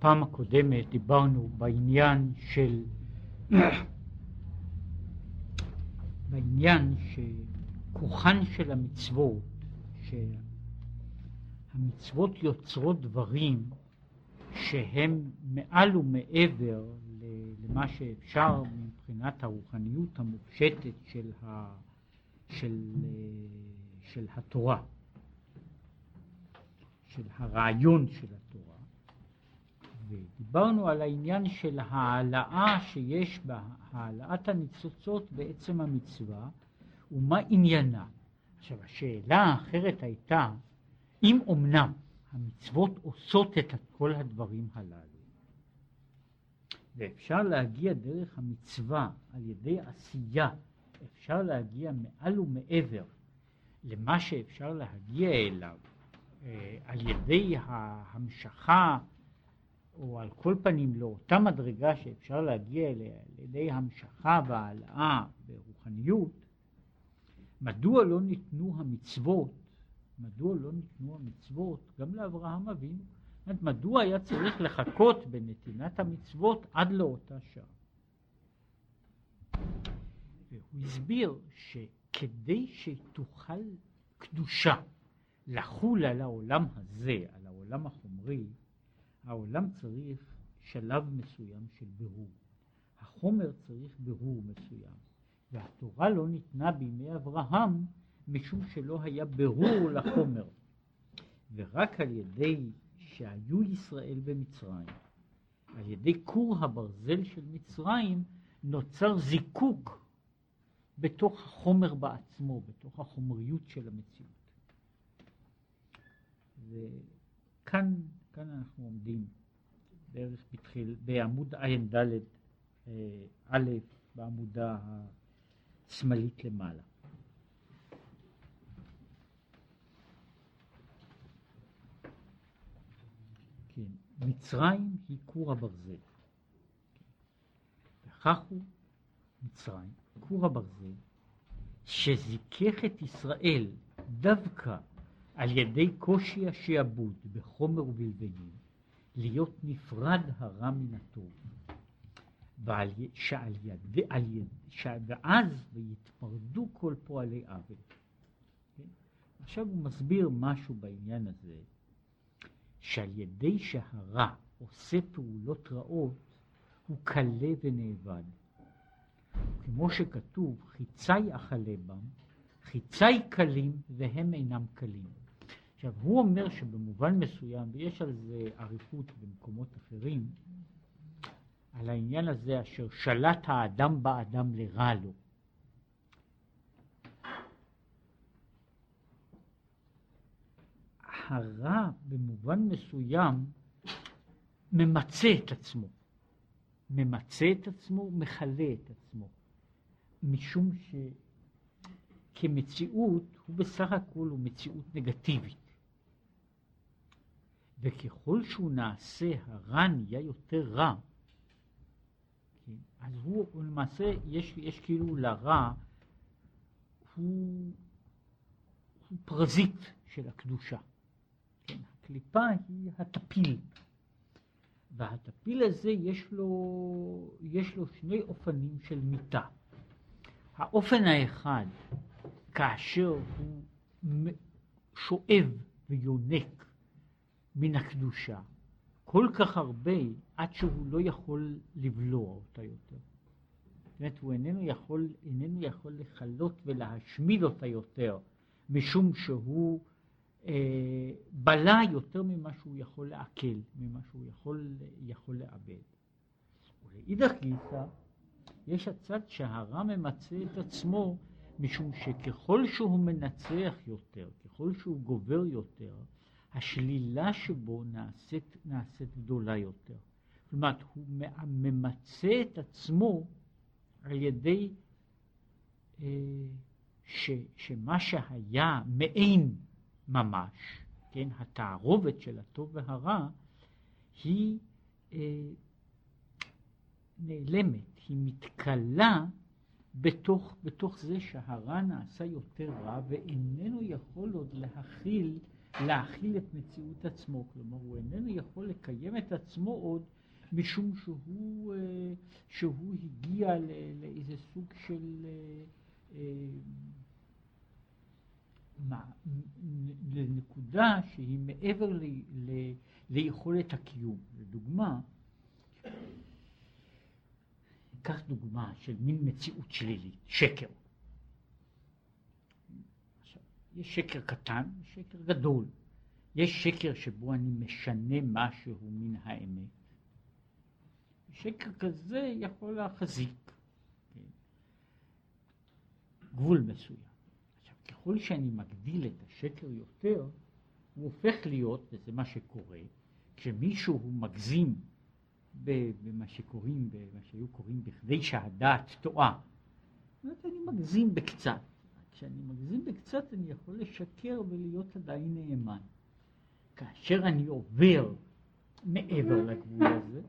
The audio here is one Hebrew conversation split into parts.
בפעם הקודמת דיברנו בעניין של בעניין שכוחן של המצוות, שהמצוות יוצרות דברים שהם מעל ומעבר למה שאפשר מבחינת הרוחניות המופשטת של, ה, של, של התורה, של הרעיון של התורה. ודיברנו על העניין של העלאה שיש בה, העלאת הניצוצות בעצם המצווה, ומה עניינה. עכשיו השאלה האחרת הייתה, אם אמנם המצוות עושות את כל הדברים הללו, ואפשר להגיע דרך המצווה על ידי עשייה, אפשר להגיע מעל ומעבר למה שאפשר להגיע אליו אה, על ידי ההמשכה או על כל פנים לאותה מדרגה שאפשר להגיע אליה על ידי המשכה והעלאה ברוחניות, מדוע לא ניתנו המצוות, מדוע לא ניתנו המצוות גם לאברהם אבינו? מדוע היה צריך לחכות בנתינת המצוות עד לאותה שעה? והוא הסביר שכדי שתוכל קדושה לחול על העולם הזה, על העולם החומרי, העולם צריך שלב מסוים של בירור. החומר צריך בירור מסוים. והתורה לא ניתנה בימי אברהם משום שלא היה בירור לחומר. ורק על ידי שהיו ישראל במצרים, על ידי כור הברזל של מצרים, נוצר זיקוק בתוך החומר בעצמו, בתוך החומריות של המציאות. וכאן כאן אנחנו עומדים בערך בתחיל, בעמוד ע"ד אה, א', בעמודה השמאלית למעלה. כן, מצרים היא כור הברזל. וכך הוא מצרים, כור הברזל, שזיכך את ישראל דווקא על ידי קושי השעבוד בחומר ובלבנים, להיות נפרד הרע מן הטוב. ועל, שעל יד, ועל יד, ואז ויתפרדו כל פועלי עוול. כן? עכשיו הוא מסביר משהו בעניין הזה, שעל ידי שהרע עושה פעולות רעות, הוא קלה ונאבד. כמו שכתוב, חיצי אכלה בם, חיצי קלים והם אינם קלים. עכשיו, הוא אומר שבמובן מסוים, ויש על זה אריכות במקומות אחרים, על העניין הזה אשר שלט האדם באדם לרע לו. הרע במובן מסוים ממצה את עצמו. ממצה את עצמו, מכלה את עצמו. משום שכמציאות הוא בסך הכל הוא מציאות נגטיבית. וככל שהוא נעשה הרע נהיה יותר רע, כן? אז הוא, הוא למעשה, יש, יש כאילו לרע, הוא, הוא פרזיט של הקדושה. כן? הקליפה היא הטפיל, והטפיל הזה יש לו, יש לו שני אופנים של מיתה. האופן האחד, כאשר הוא שואב ויונק מן הקדושה כל כך הרבה עד שהוא לא יכול לבלוע אותה יותר. זאת אומרת, הוא איננו יכול, איננו יכול לכלות ולהשמיד אותה יותר, משום שהוא אה, בלע יותר ממה שהוא יכול לעכל, ממה שהוא יכול, יכול לאבד. ולאידך גיסא, יש הצד שהרע ממצה את עצמו, משום שככל שהוא מנצח יותר, ככל שהוא גובר יותר, השלילה שבו נעשית, נעשית גדולה יותר. כלומר, הוא ממצה את עצמו על ידי אה, ש, שמה שהיה מעין ממש, כן, התערובת של הטוב והרע, היא אה, נעלמת, היא מתכלה בתוך, בתוך זה שהרע נעשה יותר רע ואיננו יכול עוד להכיל להכיל את מציאות עצמו, כלומר הוא איננו יכול לקיים את עצמו עוד משום שהוא, אה, שהוא הגיע לאיזה סוג של לנקודה שהיא מעבר ל, ל, ליכולת הקיום. לדוגמה, ניקח דוגמה של מין מציאות שלילית, שקר. יש שקר קטן ושקר גדול. יש שקר שבו אני משנה משהו מן האמת. שקר כזה יכול להחזיק כן? גבול מסוים. עכשיו, ככל שאני מגדיל את השקר יותר, הוא הופך להיות, וזה מה שקורה, כשמישהו מגזים במה שקוראים, במה שהיו קוראים בכדי שהדעת טועה. זאת אומרת, אני מגזים בקצת. כשאני מגזים בקצת אני יכול לשקר ולהיות עדיין נאמן. כאשר אני עובר מעבר לגבול הזה,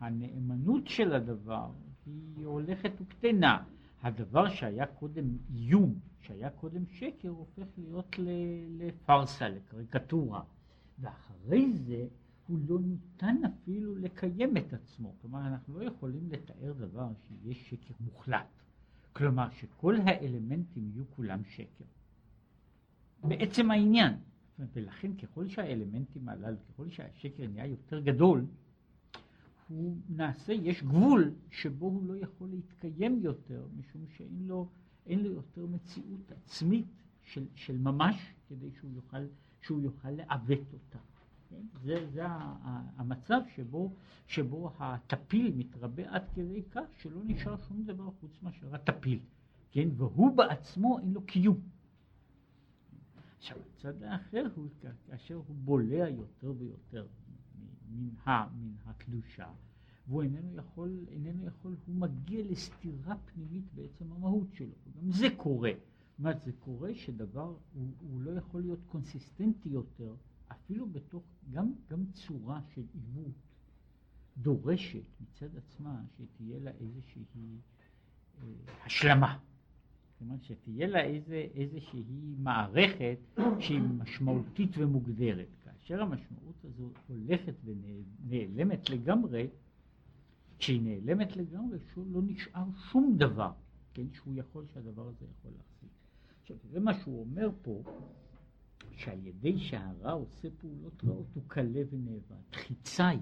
הנאמנות של הדבר היא הולכת וקטנה. הדבר שהיה קודם איום, שהיה קודם שקר, הופך להיות לפארסה, לקריקטורה. ואחרי זה הוא לא ניתן אפילו לקיים את עצמו. כלומר, אנחנו לא יכולים לתאר דבר שיש שקר מוחלט. כלומר, שכל האלמנטים יהיו כולם שקר. בעצם העניין. ולכן ככל שהאלמנטים הללו, ככל שהשקר נהיה יותר גדול, הוא נעשה, יש גבול שבו הוא לא יכול להתקיים יותר, משום שאין לו, לו יותר מציאות עצמית של, של ממש, כדי שהוא יוכל, שהוא יוכל לעוות אותה. זה, זה המצב שבו, שבו הטפיל מתרבה עד כדי כך שלא נשאר שום דבר חוץ מאשר הטפיל, כן? והוא בעצמו אין לו קיום. עכשיו, הצד האחר הוא כאשר הוא בולע יותר ויותר מן, ה, מן הקדושה, והוא איננו יכול, איננו יכול, הוא מגיע לסתירה פנימית בעצם המהות שלו. גם זה קורה. זאת אומרת, זה קורה שדבר, הוא, הוא לא יכול להיות קונסיסטנטי יותר, אפילו בתוך, גם, גם צורה של עיוות דורשת מצד עצמה שתהיה לה איזושהי אה, השלמה. כלומר שתהיה לה איזה, איזושהי מערכת שהיא משמעותית ומוגדרת. כאשר המשמעות הזו הולכת ונעלמת לגמרי, כשהיא נעלמת לגמרי, לא נשאר שום דבר, כן, שהוא יכול, שהדבר הזה יכול להחזיק. עכשיו, זה מה שהוא אומר פה, שעל ידי שהרע עושה פעולות רעות הוא קלה ונאבד. חיצה היא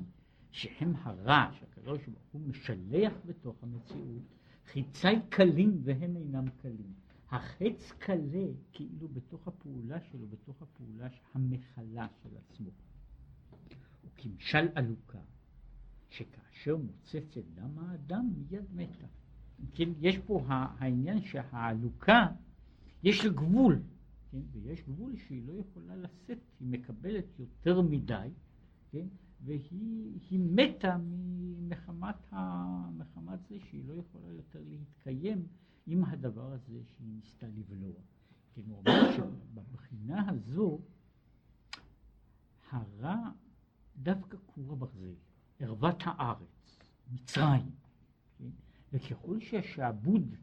שהם הרע, שהקדוש ברוך הוא משלח בתוך המציאות, חיצי קלים והם אינם קלים. החץ קלה כאילו בתוך הפעולה שלו, בתוך הפעולה המכלה של עצמו. וכמשל עלוקה, שכאשר מוצצת דם האדם מיד מתה. כן, יש פה העניין שהעלוקה, יש לה גבול, כן, ויש גבול שהיא לא יכולה לשאת, היא מקבלת יותר מדי, כן, והיא מתה מחמת, ה, מחמת זה שהיא לא יכולה יותר להתקיים עם הדבר הזה שהיא ניסתה לבלוע. כן, הוא אומר שבבחינה הזו הרע דווקא כור הברזל, ערוות הארץ, מצרים, כן? וככל שהשעבוד,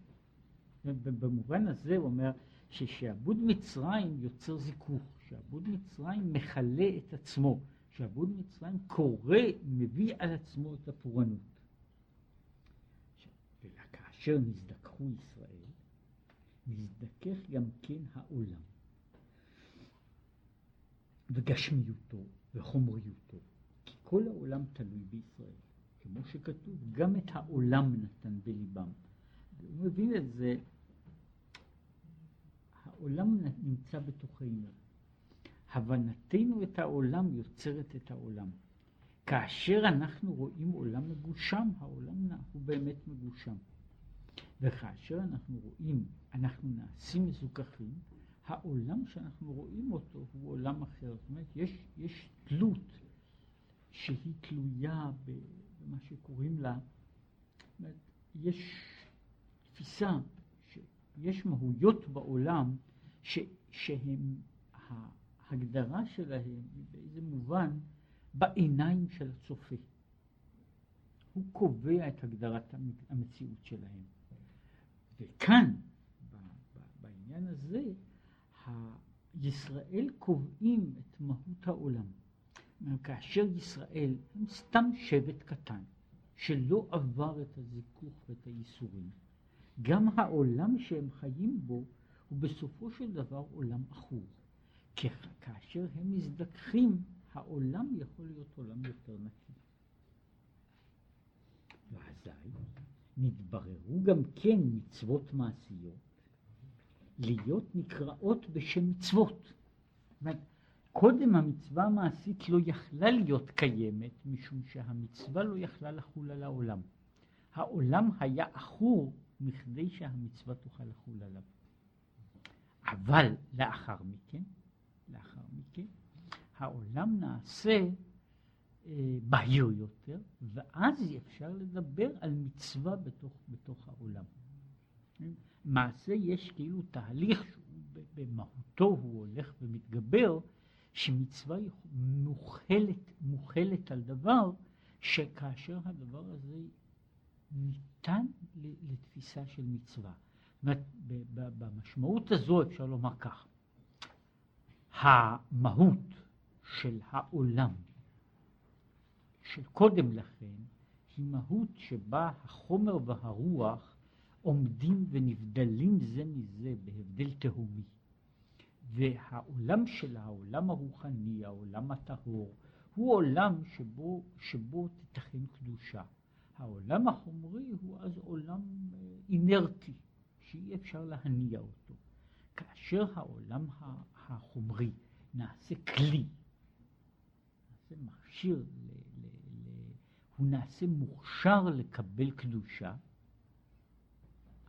במובן הזה הוא אומר ששעבוד מצרים יוצר זיכוך, שעבוד מצרים מכלה את עצמו. שעבוד מצרים קורא, מביא על עצמו את הפורענות. וכאשר נזדככו ישראל, נזדכך גם כן העולם. וגשמיותו וחומריותו, כי כל העולם תלוי בישראל. כמו שכתוב, גם את העולם נתן בליבם. הוא מבין את זה, העולם נמצא בתוכנו. הבנתנו את העולם יוצרת את העולם. כאשר אנחנו רואים עולם מגושם, העולם הוא באמת מגושם. וכאשר אנחנו רואים, אנחנו נעשים מזוכחים, העולם שאנחנו רואים אותו הוא עולם אחר. זאת אומרת, יש, יש תלות שהיא תלויה במה שקוראים לה, זאת אומרת, יש תפיסה שיש מהויות בעולם ש, שהן ההגדרה שלהם היא באיזה מובן בעיניים של הצופה. הוא קובע את הגדרת המציאות שלהם. וכאן, בעניין הזה, ישראל קובעים את מהות העולם. כאשר ישראל הם סתם שבט קטן, שלא עבר את הזיכוך ואת הייסורים, גם העולם שהם חיים בו הוא בסופו של דבר עולם עכור. כאשר הם מזדככים, העולם יכול להיות עולם יותר נקי. ואזי נתבררו גם כן מצוות מעשיות להיות נקראות בשם מצוות. קודם המצווה המעשית לא יכלה להיות קיימת, משום שהמצווה לא יכלה לחול על העולם. העולם היה עכור מכדי שהמצווה תוכל לחול עליו. אבל לאחר מכן, לאחר מכן, העולם נעשה אה, בהיר יותר, ואז אפשר לדבר על מצווה בתוך, בתוך העולם. מעשה יש כאילו תהליך שהוא במהותו הוא הולך ומתגבר, שמצווה מוכלת, מוכלת על דבר שכאשר הדבר הזה ניתן לתפיסה של מצווה. זאת אומרת, במשמעות הזו אפשר לומר כך, המהות של העולם של קודם לכן היא מהות שבה החומר והרוח עומדים ונבדלים זה מזה בהבדל תהומי. והעולם של העולם הרוחני, העולם הטהור, הוא עולם שבו, שבו תיתכן קדושה. העולם החומרי הוא אז עולם אה, אינרטי, שאי אפשר להניע אותו. כאשר העולם החומרי נעשה כלי, נעשה מכשיר, ל, ל, ל, הוא נעשה מוכשר לקבל קדושה,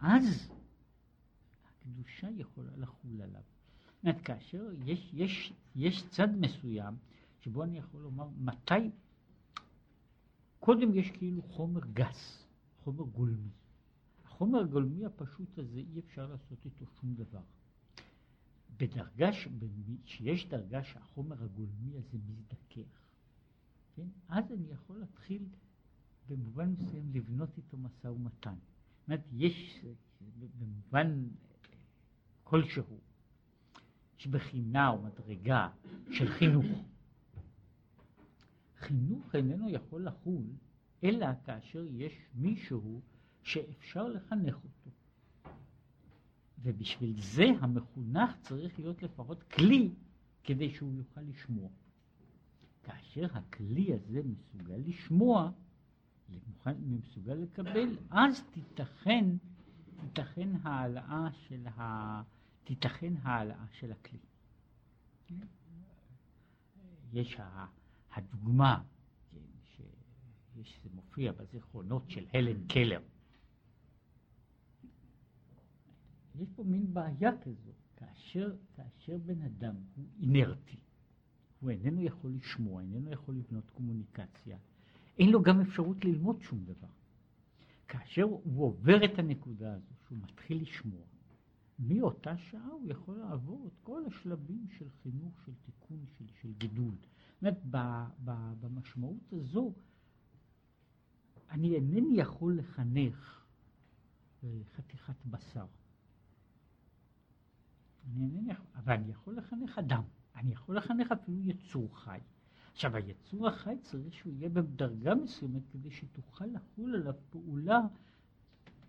אז הקדושה יכולה לחול עליו. זאת אומרת, כאשר יש, יש, יש צד מסוים שבו אני יכול לומר מתי, קודם יש כאילו חומר גס, חומר גולמי. החומר הגולמי הפשוט הזה אי אפשר לעשות איתו שום דבר. בדרגה, שיש דרגה שהחומר הגולמי הזה מזדכך, כן? אז אני יכול להתחיל במובן מסוים לבנות איתו משא ומתן. זאת אומרת, יש במובן כלשהו, יש בחינה או מדרגה של חינוך. חינוך איננו יכול לחול אלא כאשר יש מישהו שאפשר לחנך אותו. ובשביל זה המחונך צריך להיות לפחות כלי כדי שהוא יוכל לשמוע. כאשר הכלי הזה מסוגל לשמוע, מסוגל לקבל, אז תיתכן, תיתכן העלאה של, ה, תיתכן העלאה של הכלי. יש הדוגמה, כן, שיש, זה מופיע בזיכרונות של הלן קלר. יש פה מין בעיה כזו, כאשר, כאשר בן אדם הוא אינרטי, הוא איננו יכול לשמוע, איננו יכול לבנות קומוניקציה, אין לו גם אפשרות ללמוד שום דבר. כאשר הוא עובר את הנקודה הזו, שהוא מתחיל לשמוע, מאותה שעה הוא יכול לעבור את כל השלבים של חינוך, של תיקון, של, של גידול. זאת אומרת, במשמעות הזו, אני אינני יכול לחנך אה, חתיכת בשר. אני אינני יכול, אבל אני יכול לחנך אדם. אני יכול לחנך אפילו יצור חי. עכשיו, היצור החי צריך שהוא יהיה בדרגה מסוימת כדי שתוכל לחול עליו פעולה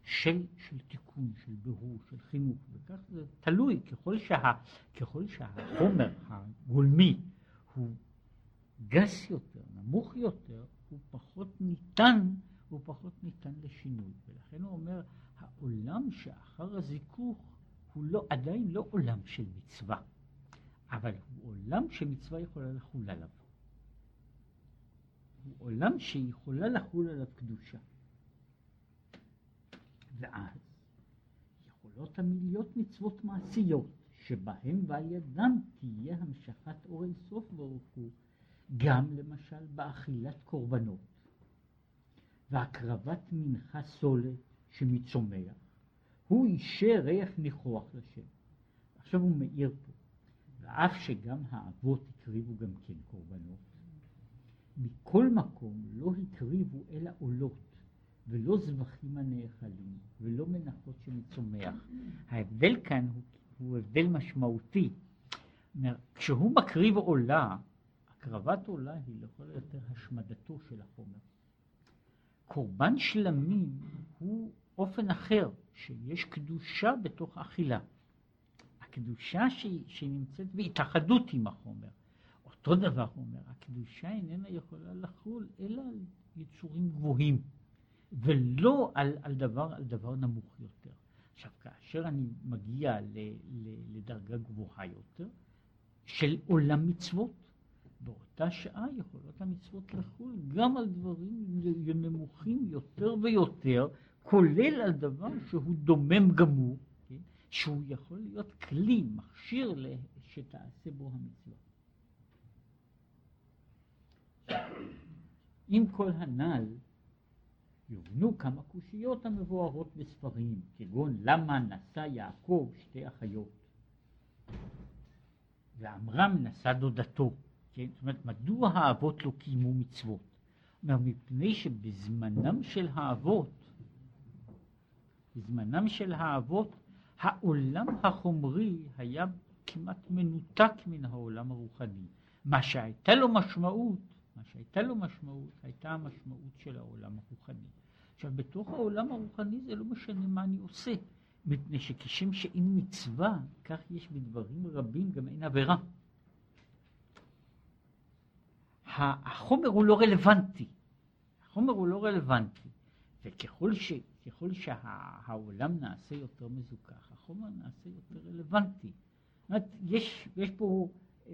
של, של תיקון, של בירור, של חינוך, וכך זה תלוי, ככל, שה, ככל שהחומר הגולמי הוא גס יותר, נמוך יותר, הוא פחות ניתן, הוא פחות ניתן לשינוי. ולכן הוא אומר, העולם שאחר הזיכוך הוא לא, עדיין לא עולם של מצווה, אבל הוא עולם שמצווה יכולה לחול עליו. הוא עולם שיכולה לחול עליו קדושה. ואז יכולות המיליות מצוות מעשיות, שבהם ועל ידם תהיה המשכת אור אינסוף ברוך הוא, גם למשל באכילת קורבנות, והקרבת מנחה סולת שמצומח, הוא אישר ריח ניחוח לשם. עכשיו הוא מאיר פה, ואף שגם האבות הקריבו גם כן קורבנות, מכל מקום לא הקריבו אלא עולות, ולא זבחים הנאכלים, ולא מנחות שמצומח. ההבדל כאן הוא, הוא הבדל משמעותי. כשהוא מקריב עולה, הקרבת עולה היא לכל היותר השמדתו של החומר. קורבן שלמים הוא אופן אחר, שיש קדושה בתוך אכילה. הקדושה שהיא, שנמצאת בהתאחדות עם החומר. אותו דבר אומר, הקדושה איננה יכולה לחול אלא על יצורים גבוהים, ולא על, על, דבר, על דבר נמוך יותר. עכשיו, כאשר אני מגיע ל, ל, לדרגה גבוהה יותר, של עולם מצוות, באותה שעה יכולות המצוות לחול גם על דברים נמוכים יותר ויותר, כולל על דבר שהוא דומם גמור, כן? שהוא יכול להיות כלי, מכשיר שתעשה בו המצווה. עם כל הנ"ל, יובנו כמה קושיות המבוארות בספרים, כגון למה נשא יעקב שתי אחיות, ועמרם נשא דודתו, כן? זאת אומרת, מדוע האבות לא קיימו מצוות? אומר, מפני שבזמנם של האבות, בזמנם של האבות, העולם החומרי היה כמעט מנותק מן העולם הרוחני. מה שהייתה לו משמעות מה שהייתה לו משמעות, הייתה המשמעות של העולם הרוחני. עכשיו, בתוך העולם הרוחני זה לא משנה מה אני עושה, מפני שכשם שאין מצווה, כך יש בדברים רבים גם אין עבירה. החומר הוא לא רלוונטי, החומר הוא לא רלוונטי, וככל ש, ככל שהעולם נעשה יותר מזוכח, החומר נעשה יותר רלוונטי. אומרת, יש, יש פה אה,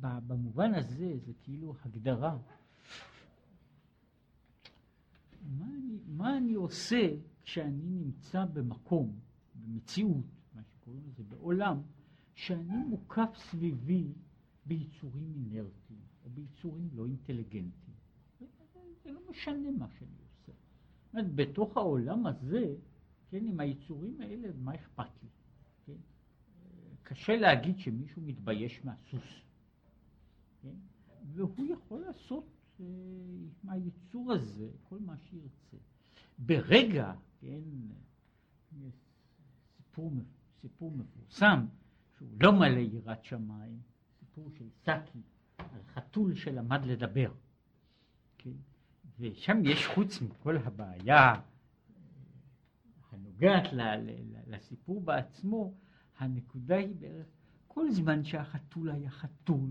במובן הזה זה כאילו הגדרה. מה אני, מה אני עושה כשאני נמצא במקום, במציאות, מה שקוראים לזה בעולם, שאני מוקף סביבי ביצורים אינרטיים ביצורים לא אינטליגנטיים. זה לא משנה מה שאני עושה. אומרת, בתוך העולם הזה, כן, עם היצורים האלה, מה אכפת לי? כן? קשה להגיד שמישהו מתבייש מהסוס. כן? והוא יכול לעשות אה, מהיצור הזה כל מה שירצה. ברגע, כן, סיפור, סיפור מפורסם, שהוא לא מלא יראת שמיים, סיפור של סאקי, חתול שלמד לדבר. כן? ושם יש חוץ מכל הבעיה אה, הנוגעת ל, ל, ל, לסיפור בעצמו, הנקודה היא בערך כל זמן שהחתול היה חתול,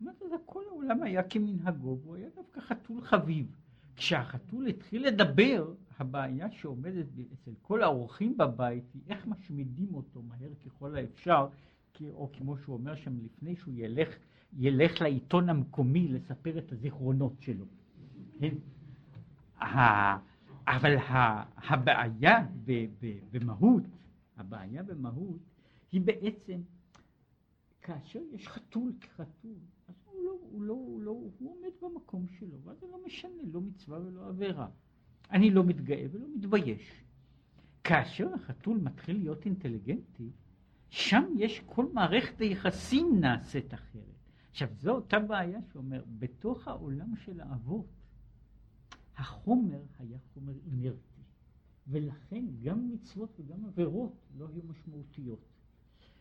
אומרת לזה, כל העולם היה כמנהגו, והוא היה דווקא חתול חביב. כשהחתול התחיל לדבר, הבעיה שעומדת אצל כל האורחים בבית היא איך משמידים אותו מהר ככל האפשר, או כמו שהוא אומר שם לפני שהוא ילך, ילך לעיתון המקומי לספר את הזיכרונות שלו. כן? אבל הבעיה במהות, הבעיה במהות היא בעצם כאשר יש חתול כחתול, אז הוא לא, הוא לא, הוא לא, הוא עומד במקום שלו, ואז זה לא משנה, לא מצווה ולא עבירה. אני לא מתגאה ולא מתבייש. כאשר החתול מתחיל להיות אינטליגנטי, שם יש כל מערכת היחסים נעשית אחרת. עכשיו, זו אותה בעיה שאומר, בתוך העולם של האבות, החומר היה חומר אינרטי, ולכן גם מצוות וגם עבירות לא היו משמעותיות.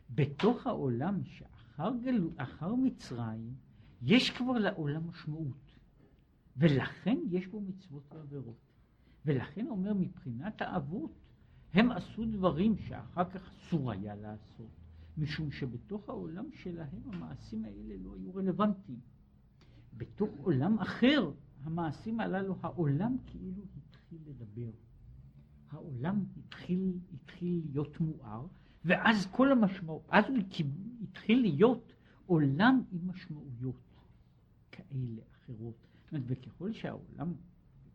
בתוך העולם שאחר גלו, מצרים, יש כבר לעולם משמעות, ולכן יש בו מצוות ועבירות. ולכן אומר מבחינת האבות, הם עשו דברים שאחר כך אסור היה לעשות, משום שבתוך העולם שלהם המעשים האלה לא היו רלוונטיים. בתוך עולם אחר, המעשים הללו, העולם כאילו התחיל לדבר. העולם התחיל, התחיל להיות מואר, ואז כל המשמעות, אז הוא התחיל להיות עולם עם משמעויות כאלה, אחרות. וככל שהעולם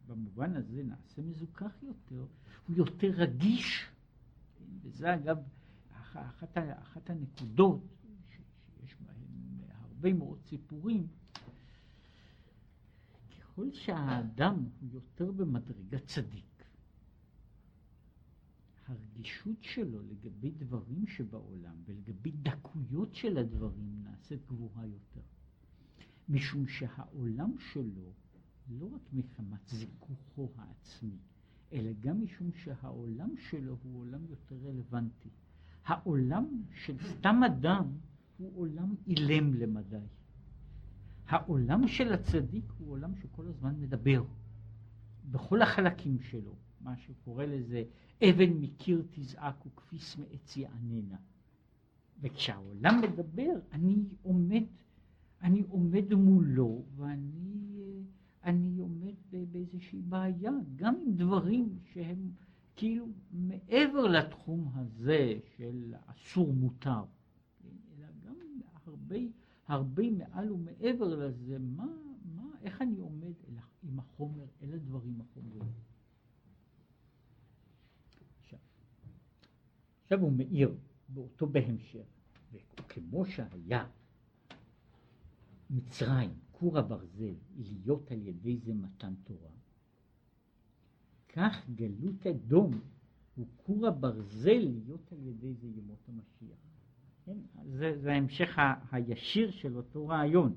במובן הזה נעשה מזוכח יותר, הוא יותר רגיש. כן? וזה אגב אחת, אחת הנקודות שיש בהן הרבה מאוד סיפורים. ככל שהאדם הוא יותר במדרגת צדיק, הרגישות שלו לגבי דברים שבעולם ולגבי דקויות של הדברים נעשית גבוהה יותר. משום שהעולם שלו, לא רק מחמת זיכוכו העצמי, אלא גם משום שהעולם שלו הוא עולם יותר רלוונטי. העולם של סתם אדם הוא עולם אילם למדי. העולם של הצדיק הוא עולם שכל הזמן מדבר, בכל החלקים שלו, מה שקורא לזה אבן מקיר תזעק וכפיס מעץ יעננה. וכשהעולם מדבר, אני עומד, אני עומד מולו, ואני אני עומד באיזושהי בעיה, גם עם דברים שהם כאילו מעבר לתחום הזה של אסור מותר, אלא גם הרבה, הרבה מעל ומעבר לזה, מה, מה, איך אני עומד אל, עם החומר, אל הדברים החומריים. עכשיו, עכשיו הוא מאיר באותו בהמשך, וכמו שהיה מצרים, כור הברזל, להיות על ידי זה מתן תורה, כך גלות אדום הוא כור הברזל להיות על ידי זה ימות המשיח. כן? זה, זה ההמשך ה, הישיר של אותו רעיון.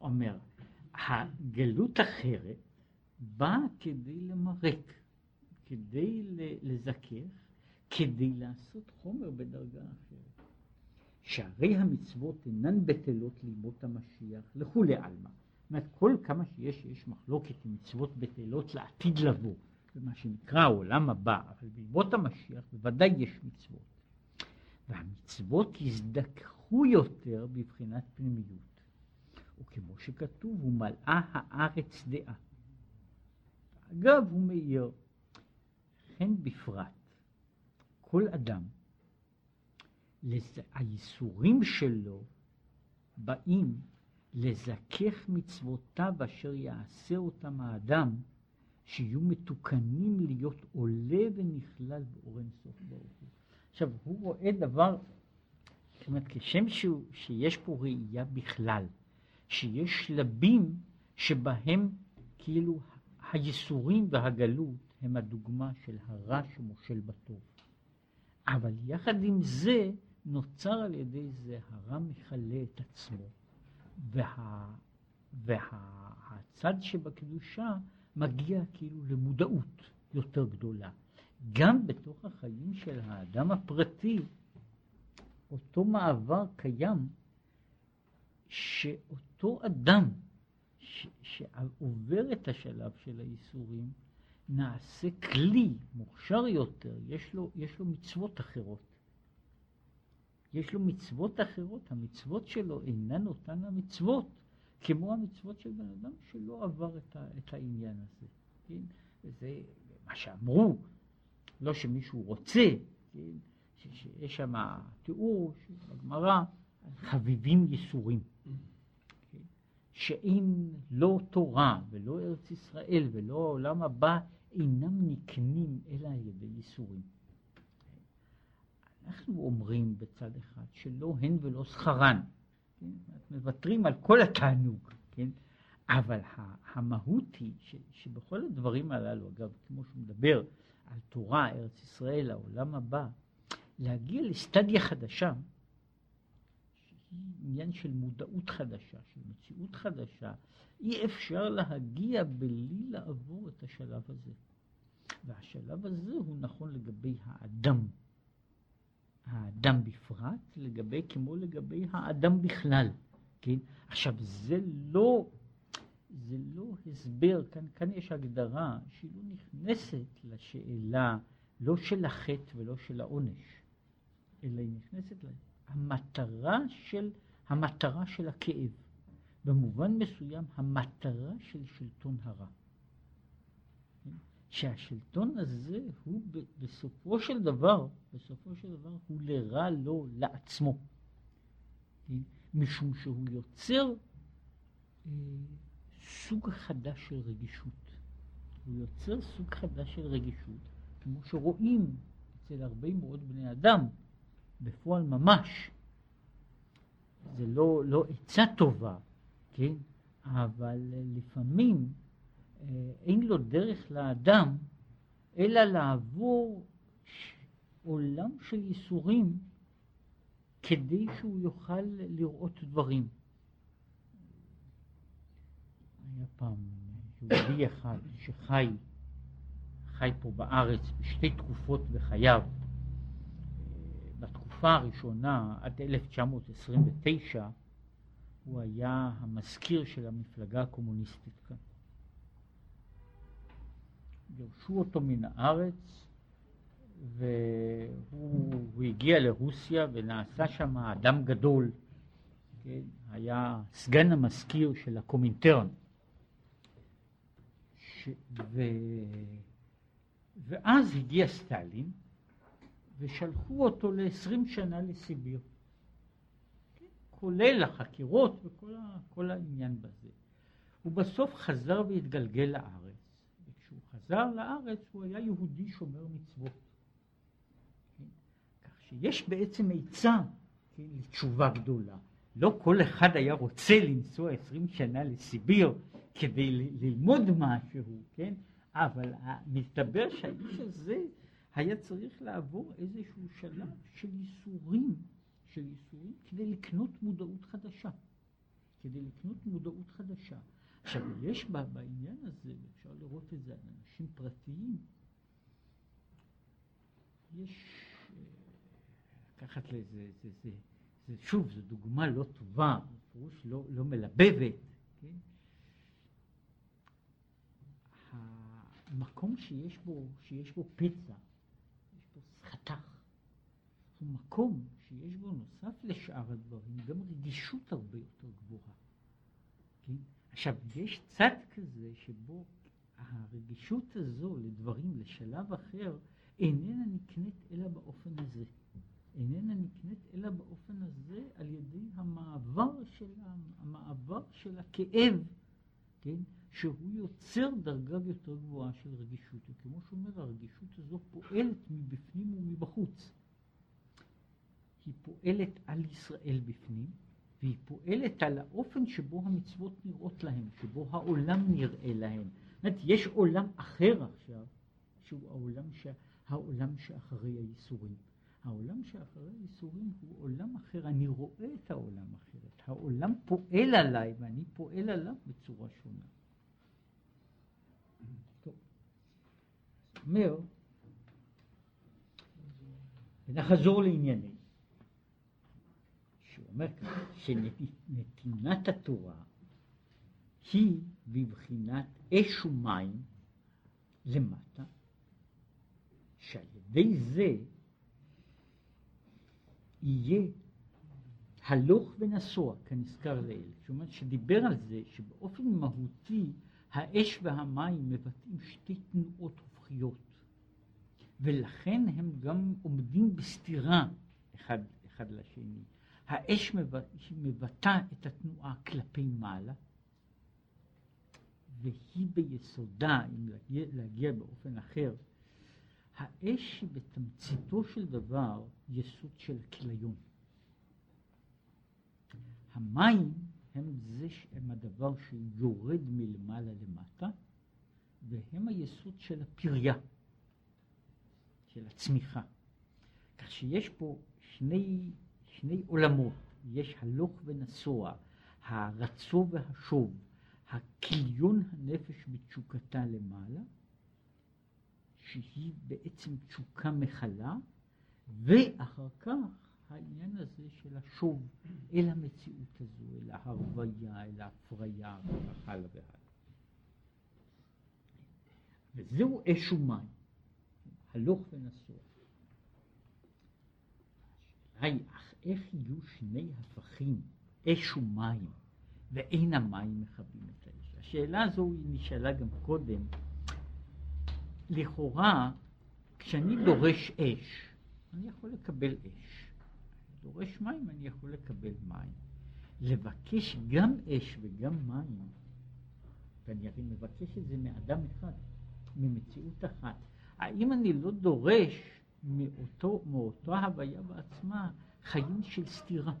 אומר, הגלות אחרת באה כדי למרק, כדי לזכך, כדי לעשות חומר בדרגה אחרת. שהרי המצוות אינן בטלות לימות המשיח לכולי עלמא. זאת אומרת, כל כמה שיש, יש מחלוקת עם מצוות בטלות לעתיד לבוא. מה שנקרא העולם הבא, אבל בימות המשיח בוודאי יש מצוות. והמצוות יזדככו יותר בבחינת פנימיות. וכמו שכתוב, הוא מלאה הארץ דעה. אגב, הוא מאיר, כן בפרט, כל אדם, הייסורים שלו באים לזכך מצוותיו אשר יעשה אותם האדם שיהיו מתוקנים להיות עולה ונכלל באור אינסוף ברוך הוא. עכשיו, הוא רואה דבר, זאת אומרת, כשם שהוא, שיש פה ראייה בכלל, שיש שלבים שבהם כאילו הייסורים והגלות הם הדוגמה של הרע שמושל בטוב. אבל יחד עם זה, נוצר על ידי זה הרע מכלה את עצמו, וה, והצד שבקדושה מגיע כאילו למודעות יותר גדולה. גם בתוך החיים של האדם הפרטי, אותו מעבר קיים, שאותו אדם ש, שעובר את השלב של הייסורים, נעשה כלי מוכשר יותר, יש לו, יש לו מצוות אחרות. יש לו מצוות אחרות, המצוות שלו אינן אותן המצוות כמו המצוות של בן אדם שלא עבר את, ה, את העניין הזה. כן? וזה מה שאמרו, לא שמישהו רוצה, כן? שיש שם תיאור בגמרא על חביבים ייסורים. כן? שאין לא תורה ולא ארץ ישראל ולא העולם הבא אינם נקנים אלא על ידי ייסורים. אנחנו אומרים בצד אחד שלא הן ולא שכרן. כן? מוותרים על כל התענוג, כן? אבל המהות היא ש, שבכל הדברים הללו, אגב, כמו שהוא מדבר על תורה, ארץ ישראל, העולם הבא, להגיע לסטדיה חדשה, שהיא עניין של מודעות חדשה, של מציאות חדשה, אי אפשר להגיע בלי לעבור את השלב הזה. והשלב הזה הוא נכון לגבי האדם האדם בפרט, לגבי, כמו לגבי האדם בכלל, כן? עכשיו, זה לא, זה לא הסבר, כאן, כאן יש הגדרה שהיא לא נכנסת לשאלה לא של החטא ולא של העונש, אלא היא נכנסת למטרה של, המטרה של הכאב. במובן מסוים, המטרה של שלטון הרע. שהשלטון הזה הוא בסופו של דבר, בסופו של דבר הוא לרע לו לעצמו. משום שהוא יוצר אה, סוג חדש של רגישות. הוא יוצר סוג חדש של רגישות, כמו שרואים אצל הרבה מאוד בני אדם, בפועל ממש. זה לא, לא עצה טובה, כן? אבל לפעמים אין לו דרך לאדם אלא לעבור עולם של ייסורים כדי שהוא יוכל לראות דברים. היה פעם יהודי אחד שחי, חי פה בארץ בשתי תקופות בחייו. בתקופה הראשונה, עד 1929, הוא היה המזכיר של המפלגה הקומוניסטית כאן. גירשו אותו מן הארץ, והוא הגיע לרוסיה ונעשה שם אדם גדול, כן? היה סגן המזכיר של הקומינטרן. ש... ו... ואז הגיע סטלין ושלחו אותו לעשרים שנה לסיביר. כן? כולל החקירות וכל העניין בזה. הוא בסוף חזר והתגלגל לארץ, חזר לארץ הוא היה יהודי שומר מצוות. כן? כך שיש בעצם עצה כן, לתשובה גדולה. לא כל אחד היה רוצה לנסוע עשרים שנה לסיביר כדי ללמוד משהו, כן? אבל מסתבר שהאיש הזה היה צריך לעבור איזשהו שלב של ייסורים, של ייסורים כדי לקנות מודעות חדשה. כדי לקנות מודעות חדשה. עכשיו, יש בה, בעניין הזה, אפשר לראות את זה על אנשים פרטיים, יש, אה, לקחת לזה, זה, זה, זה, שוב, זו דוגמה לא טובה, פירוש לא, לא מלבבת, כן? המקום שיש בו, שיש בו פצע, יש בו חתך, הוא מקום שיש בו, נוסף לשאר הדברים, גם רגישות הרבה יותר גבוהה. כן? עכשיו, יש צד כזה שבו הרגישות הזו לדברים, לשלב אחר, איננה נקנית אלא באופן הזה. איננה נקנית אלא באופן הזה על ידי המעבר של, המעבר של הכאב, כן? שהוא יוצר דרגה יותר גבוהה של רגישות. וכמו שאומר, הרגישות הזו פועלת מבפנים ומבחוץ. היא פועלת על ישראל בפנים, והיא פועלת על האופן שבו המצוות נראות להם, שבו העולם נראה להם. זאת אומרת, יש עולם אחר עכשיו, שהוא העולם, ש... העולם שאחרי הייסורים. העולם שאחרי הייסורים הוא עולם אחר, אני רואה את העולם אחרת. העולם פועל עליי ואני פועל עליו בצורה שונה. אומר, ונחזור לענייני, שהוא אומר ככה, שנתינת התורה היא בבחינת אש ומים למטה, שעל ידי זה יהיה הלוך ונסוע, כנזכר לעיל. זאת אומרת שדיבר על זה שבאופן מהותי האש והמים מבטאים שתי תנועות הופכיות, ולכן הם גם עומדים בסתירה אחד, אחד לשני. האש מבטא את התנועה כלפי מעלה, והיא ביסודה, אם להגיע, להגיע באופן אחר, האש היא בתמציתו של דבר יסוד של כליון. המים הם, זה, הם הדבר שיורד מלמעלה למטה, והם היסוד של הפריה, של הצמיחה. כך שיש פה שני, שני עולמות, יש הלוך ונסוע, הרצו והשוב, הכיליון הנפש בתשוקתה למעלה, שהיא בעצם תשוקה מכלה, ואחר כך העניין הזה של השוב אל המציאות הזו, אל ההרוויה, אל ההפריה וכך הלאה והלאה. וזהו אש ומים, הלוך ונסוע. השאלה היא, איך יהיו שני הפכים, אש ומים, ואין המים מכבים את האש? השאלה הזו היא נשאלה גם קודם. לכאורה, כשאני דורש אש, אני יכול לקבל אש. דורש מים, אני יכול לקבל מים. לבקש גם אש וגם מים, ואני הרי מבקש את זה מאדם אחד, ממציאות אחת. האם אני לא דורש מאותו, מאותה הוויה בעצמה חיים של סתירה?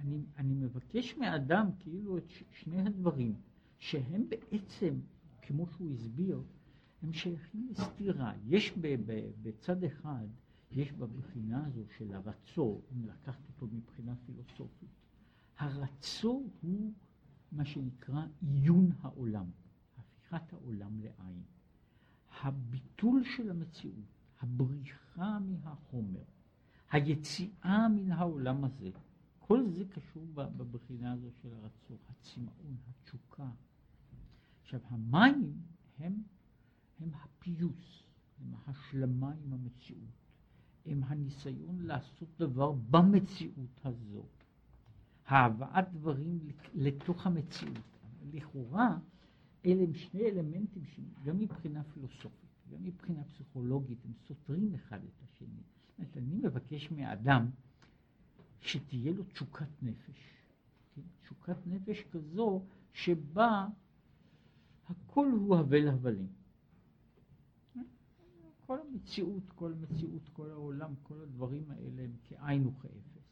אני, אני מבקש מאדם כאילו את שני הדברים, שהם בעצם, כמו שהוא הסביר, הם שייכים לסתירה. יש ב, ב, בצד אחד, יש בבחינה הזו של הרצו, אם לקחת אותו מבחינה פילוסופית, הרצו הוא מה שנקרא עיון העולם. הפיכת העולם לעין. הביטול של המציאות, הבריחה מהחומר, היציאה מן העולם הזה, כל זה קשור בבחינה הזו של הרצון, הצמאון, התשוקה. עכשיו, המים הם, הם הפיוס, הם ההשלמה עם המציאות, הם הניסיון לעשות דבר במציאות הזו, הבאת דברים לתוך המציאות. לכאורה, אלה הם שני אלמנטים שגם מבחינה פילוסופית, גם מבחינה פסיכולוגית, הם סותרים אחד את השני. זאת אני מבקש מהאדם שתהיה לו תשוקת נפש, כן? תשוקת נפש כזו שבה הכל הוא הבל הבלים. כל המציאות, כל המציאות, כל העולם, כל הדברים האלה הם כאין וכאפס.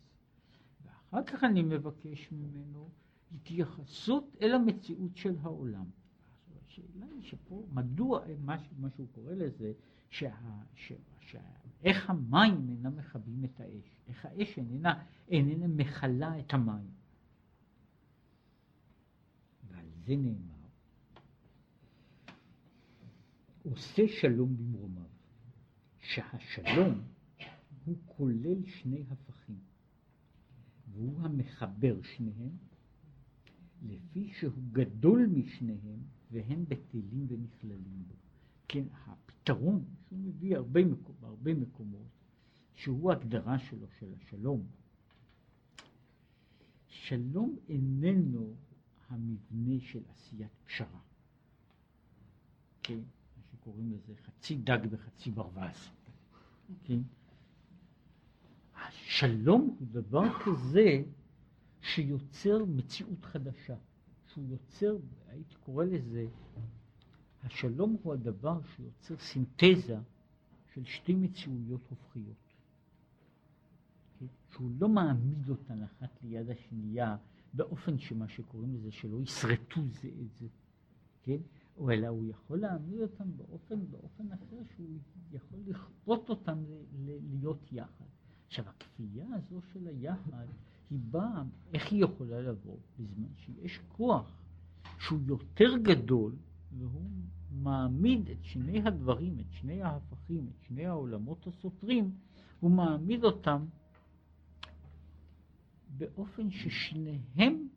ואחר כך אני מבקש ממנו התייחסות אל המציאות של העולם. השאלה היא שפה, מדוע, מה, שהוא קורא לזה, שה, שה, שה, איך המים אינם מכבים את האש, איך האש איננה, איננה מכלה את המים. ועל זה נאמר, עושה שלום במרומיו, שהשלום הוא כולל שני הפכים, והוא המחבר שניהם, לפי שהוא גדול משניהם והם בטלים ונכללים בו. כן, הפתרון שהוא מביא הרבה מקומות, בהרבה מקומות, שהוא הגדרה שלו של השלום. שלום איננו המבנה של עשיית פשרה. כן, מה שקוראים לזה חצי דג וחצי ברווז. כן? השלום הוא דבר כזה שיוצר מציאות חדשה, שהוא יוצר, הייתי קורא לזה, השלום הוא הדבר שיוצר סינתזה של שתי מציאויות הופכיות. שהוא לא מעמיד אותן אחת ליד השנייה באופן שמה שקוראים לזה שלא ישרטו זה את זה, כן? אלא הוא יכול להעמיד אותם באופן, באופן אחר שהוא יכול לכפות אותם להיות יחד. עכשיו הכפייה הזו של היחד היא באה, איך היא יכולה לבוא? בזמן שיש כוח שהוא יותר גדול והוא מעמיד את שני הדברים, את שני ההפכים, את שני העולמות הסותרים, הוא מעמיד אותם באופן ששניהם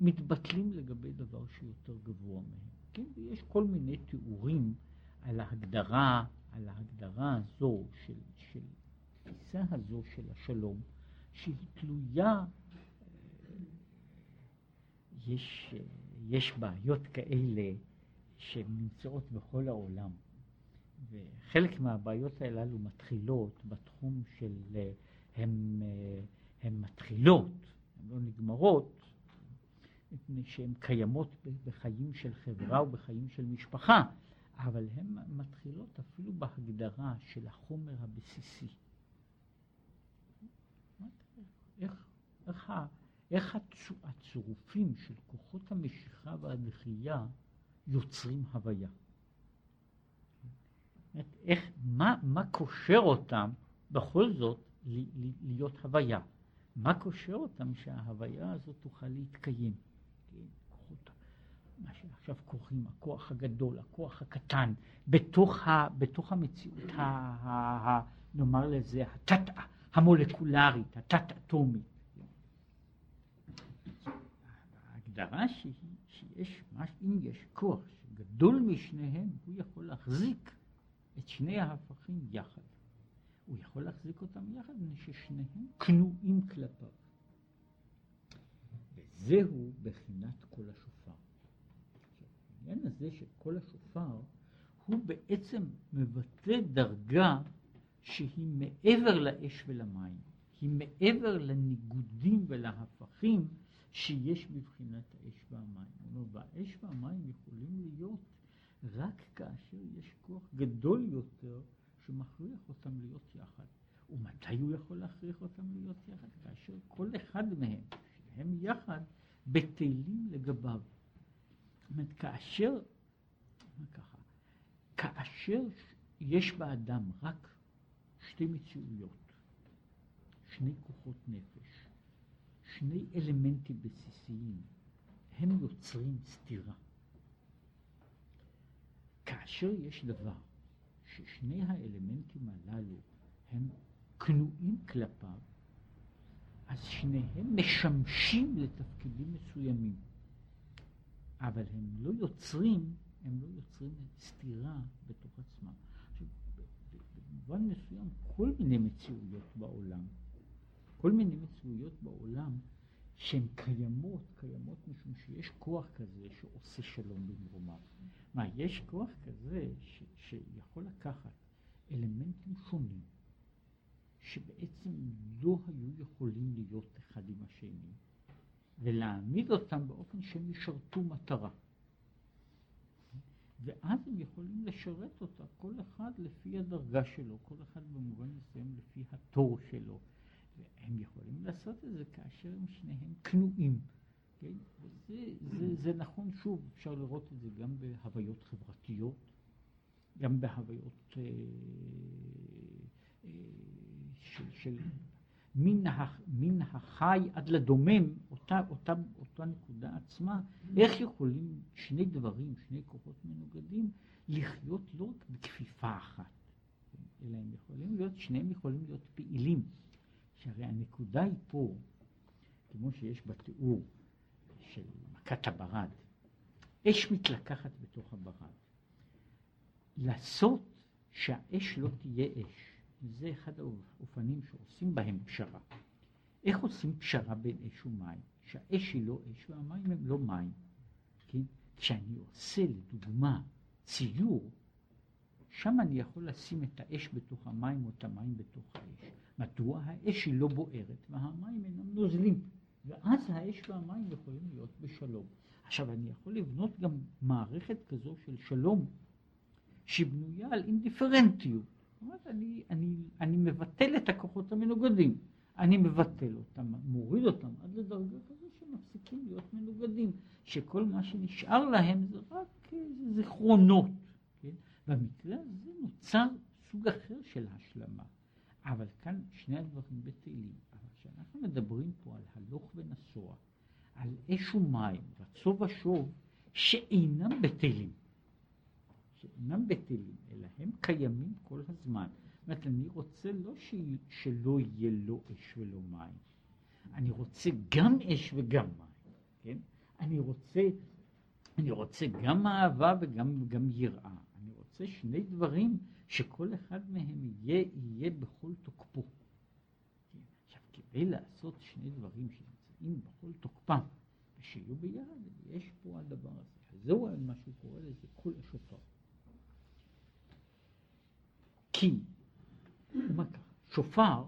מתבטלים לגבי דבר שיותר גבוה מהם. כן? ויש כל מיני תיאורים על ההגדרה, על ההגדרה הזו של, של התפיסה הזו של השלום, שהיא תלויה, יש, יש בעיות כאלה שהן נמצאות בכל העולם. וחלק מהבעיות הללו מתחילות בתחום של, הן, הן מתחילות, הן לא נגמרות, מפני שהן קיימות בחיים של חברה ובחיים של משפחה, אבל הן מתחילות אפילו בהגדרה של החומר הבסיסי. איך, איך, איך הצירופים של כוחות המשיכה והדחייה יוצרים הוויה. איך, מה, מה קושר אותם בכל זאת להיות הוויה? מה קושר אותם שההוויה הזאת תוכל להתקיים? כוחות, מה שעכשיו קוראים הכוח הגדול, הכוח הקטן, בתוך, ה, בתוך המציאות, ה, ה, ה, נאמר לזה, התת המולקולרית, התת-אטומית. ההגדרה שהיא, שיש, אם יש כוח שגדול משניהם, הוא יכול להחזיק את שני ההפכים יחד. הוא יכול להחזיק אותם יחד, מפני ששניהם כנועים כלפיו. וזהו בחינת קול השופר. העניין הזה של קול השופר הוא בעצם מבטא דרגה שהיא מעבר לאש ולמים, היא מעבר לניגודים ולהפכים שיש בבחינת האש והמים. והאש והמים יכולים להיות רק כאשר יש כוח גדול יותר שמכריח אותם להיות יחד. ומתי הוא יכול להכריח אותם להיות יחד? כאשר כל אחד מהם, שהם יחד, בטלים לגביו. זאת אומרת, כאשר, ככה, כאשר יש באדם רק שתי מציאויות, שני כוחות נפש, שני אלמנטים בסיסיים, הם יוצרים סתירה. כאשר יש דבר ששני האלמנטים הללו הם כנועים כלפיו, אז שניהם משמשים לתפקידים מסוימים. אבל הם לא יוצרים, הם לא יוצרים סתירה בתוך עצמם. עכשיו, במובן מסוים, כל מיני מציאויות בעולם, כל מיני מציאויות בעולם, שהן קיימות, קיימות משום שיש כוח כזה שעושה שלום במרומיו. מה, יש כוח כזה ש, שיכול לקחת אלמנטים שונים, שבעצם לא היו יכולים להיות אחד עם השני, ולהעמיד אותם באופן שהם ישרתו מטרה. ואז הם יכולים לשרת אותה, כל אחד לפי הדרגה שלו, כל אחד במובן מסוים לפי התור שלו. והם יכולים לעשות את זה כאשר הם שניהם כנועים. כן? וזה זה, זה נכון, שוב, אפשר לראות את זה גם בהוויות חברתיות, גם בהוויות אה, אה, של, של מן, ה, מן החי עד לדומם, אותה, אותה, אותה נקודה עצמה, איך יכולים שני דברים, שני כוחות מנוגדים, לחיות לא רק בכפיפה אחת, אלא הם יכולים להיות, שניהם יכולים להיות פעילים. שהרי הנקודה היא פה, כמו שיש בתיאור של מכת הברד, אש מתלקחת בתוך הברד. לעשות שהאש לא תהיה אש, זה אחד האופנים שעושים בהם פשרה. איך עושים פשרה בין אש ומים? שהאש היא לא אש והמים הם לא מים. כן? כשאני עושה לדוגמה ציור, שם אני יכול לשים את האש בתוך המים או את המים בתוך האש. מדוע? האש היא לא בוערת והמים אינם נוזלים. ואז האש והמים יכולים להיות בשלום. עכשיו, אני יכול לבנות גם מערכת כזו של שלום, שבנויה על אינדיפרנטיות. זאת אומרת, אני, אני, אני מבטל את הכוחות המנוגדים. אני מבטל אותם, מוריד אותם עד לדרגה כזו שמפסיקים להיות מנוגדים, שכל מה שנשאר להם זה רק זיכרונות. במקרה הזה נוצר סוג אחר של השלמה. אבל כאן שני הדברים בטלים. אבל כשאנחנו מדברים פה על הלוך ונסוע, על אש ומים, רצו ושוב, שאינם בטלים, שאינם בטלים, אלא הם קיימים כל הזמן. זאת אומרת, אני רוצה לא ש... שלא יהיה לא אש ולא מים, אני רוצה גם אש וגם מים, כן? אני רוצה, אני רוצה גם אהבה וגם גם יראה. רוצה שני דברים שכל אחד מהם יהיה, יהיה בכל תוקפו. עכשיו, כדי לעשות שני דברים שנמצאים בכל תוקפם, ושיהיו ביחד, יש פה הדבר הזה. זהו מה שהוא קורא לזה כל השופר. כי, הוא אומר שופר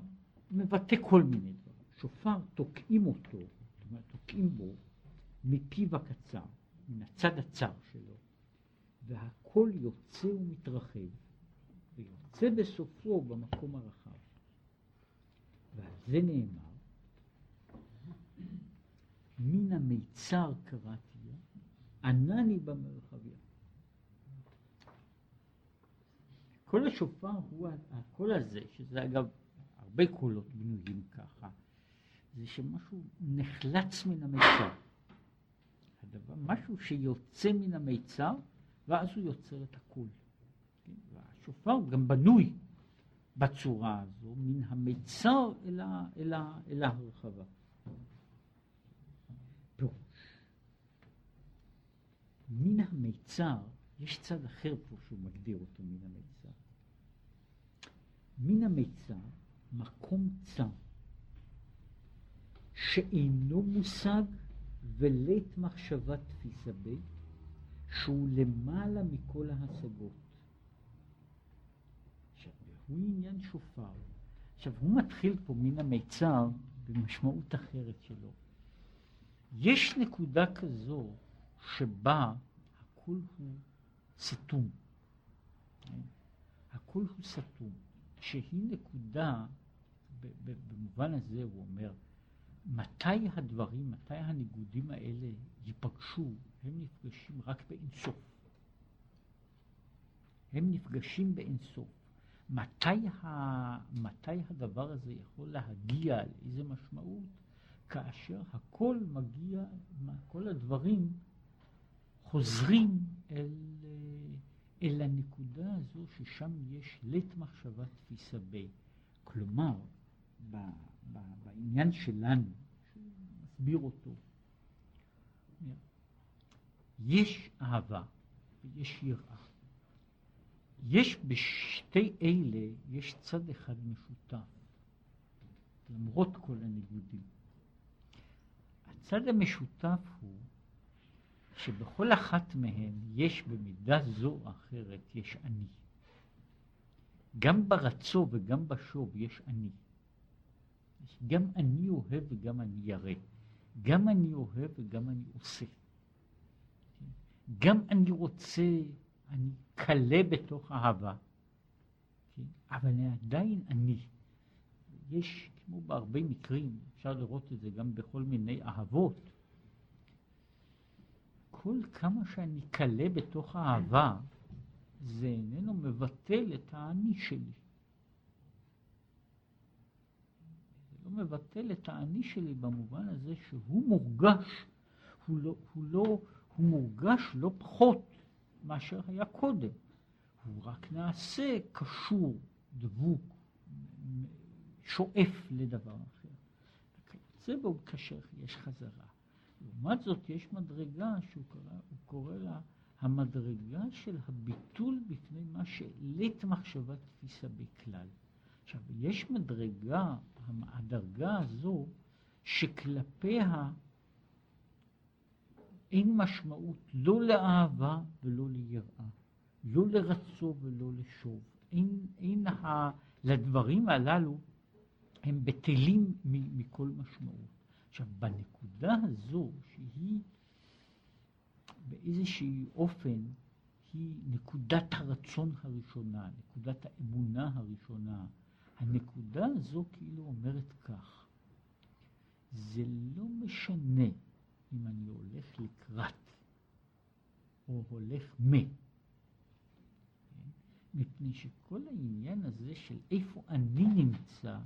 מבטא כל מיני דברים. שופר תוקעים אותו, זאת אומרת, תוקעים בו מפיו הקצר, מן הצד הצר שלו, והקול יוצא ומתרחב. ויוצא בסופו במקום הרחב. ועל זה נאמר, מן המיצר קראתי, ענני במרחביה. כל השופר הוא הקול הזה, שזה אגב הרבה קולות בנויים ככה, זה שמשהו נחלץ מן המיצר. הדבר, משהו שיוצא מן המיצר, ואז הוא יוצר את הקול. השופר גם בנוי בצורה הזו, מן המיצר אל, ה, אל, ה, אל ההרחבה. מן המיצר, יש צד אחר פה שהוא מגדיר אותו מן המיצר. מן המיצר, מקום צר, שאינו מושג ולית מחשבה תפיסה ב, שהוא למעלה מכל ההשגות. הוא עניין שופר. עכשיו, הוא מתחיל פה מן המיצר במשמעות אחרת שלו. יש נקודה כזו שבה הכול הוא סתום. הכול הוא סתום. שהיא נקודה, במובן הזה הוא אומר, מתי הדברים, מתי הניגודים האלה ייפגשו, הם נפגשים רק באינסוף. הם נפגשים באינסוף. מתי, ה, מתי הדבר הזה יכול להגיע לאיזה משמעות? כאשר הכל מגיע, כל הדברים חוזרים אל, אל הנקודה הזו ששם יש לית מחשבה תפיסה ב. כלומר, ב, ב, בעניין שלנו, מסביר אותו, יש אהבה ויש יראה. יש בשתי אלה, יש צד אחד משותף, למרות כל הניגודים. הצד המשותף הוא שבכל אחת מהן יש במידה זו או אחרת, יש אני. גם ברצו וגם בשוב יש אני. גם אני אוהב וגם אני ירא. גם אני אוהב וגם אני עושה. גם אני רוצה, אני קלה בתוך אהבה, אבל אני עדיין אני. יש, כמו בהרבה מקרים, אפשר לראות את זה גם בכל מיני אהבות, כל כמה שאני קלה בתוך האהבה, זה איננו מבטל את האני שלי. זה לא מבטל את האני שלי במובן הזה שהוא מורגש, הוא לא, הוא לא, הוא מורגש לא פחות מאשר היה קודם. הוא רק נעשה קשור, דבוק, שואף לדבר אחר. וכיוצא בו כאשר יש חזרה. לעומת זאת יש מדרגה שהוא קורא, קורא לה המדרגה של הביטול בפני מה שלית מחשבה תפיסה בכלל. עכשיו, יש מדרגה, הדרגה הזו, שכלפיה אין משמעות לא לאהבה ולא ליראה, לא לרצו ולא לשוב. אין, אין ה... לדברים הללו הם בטלים מכל משמעות. עכשיו, בנקודה הזו, שהיא באיזשהי אופן, היא נקודת הרצון הראשונה, נקודת האמונה הראשונה, הנקודה הזו כאילו אומרת כך, זה לא משנה אם אני הולך לקראת או הולך מ. מפני שכל העניין הזה של איפה אני נמצא,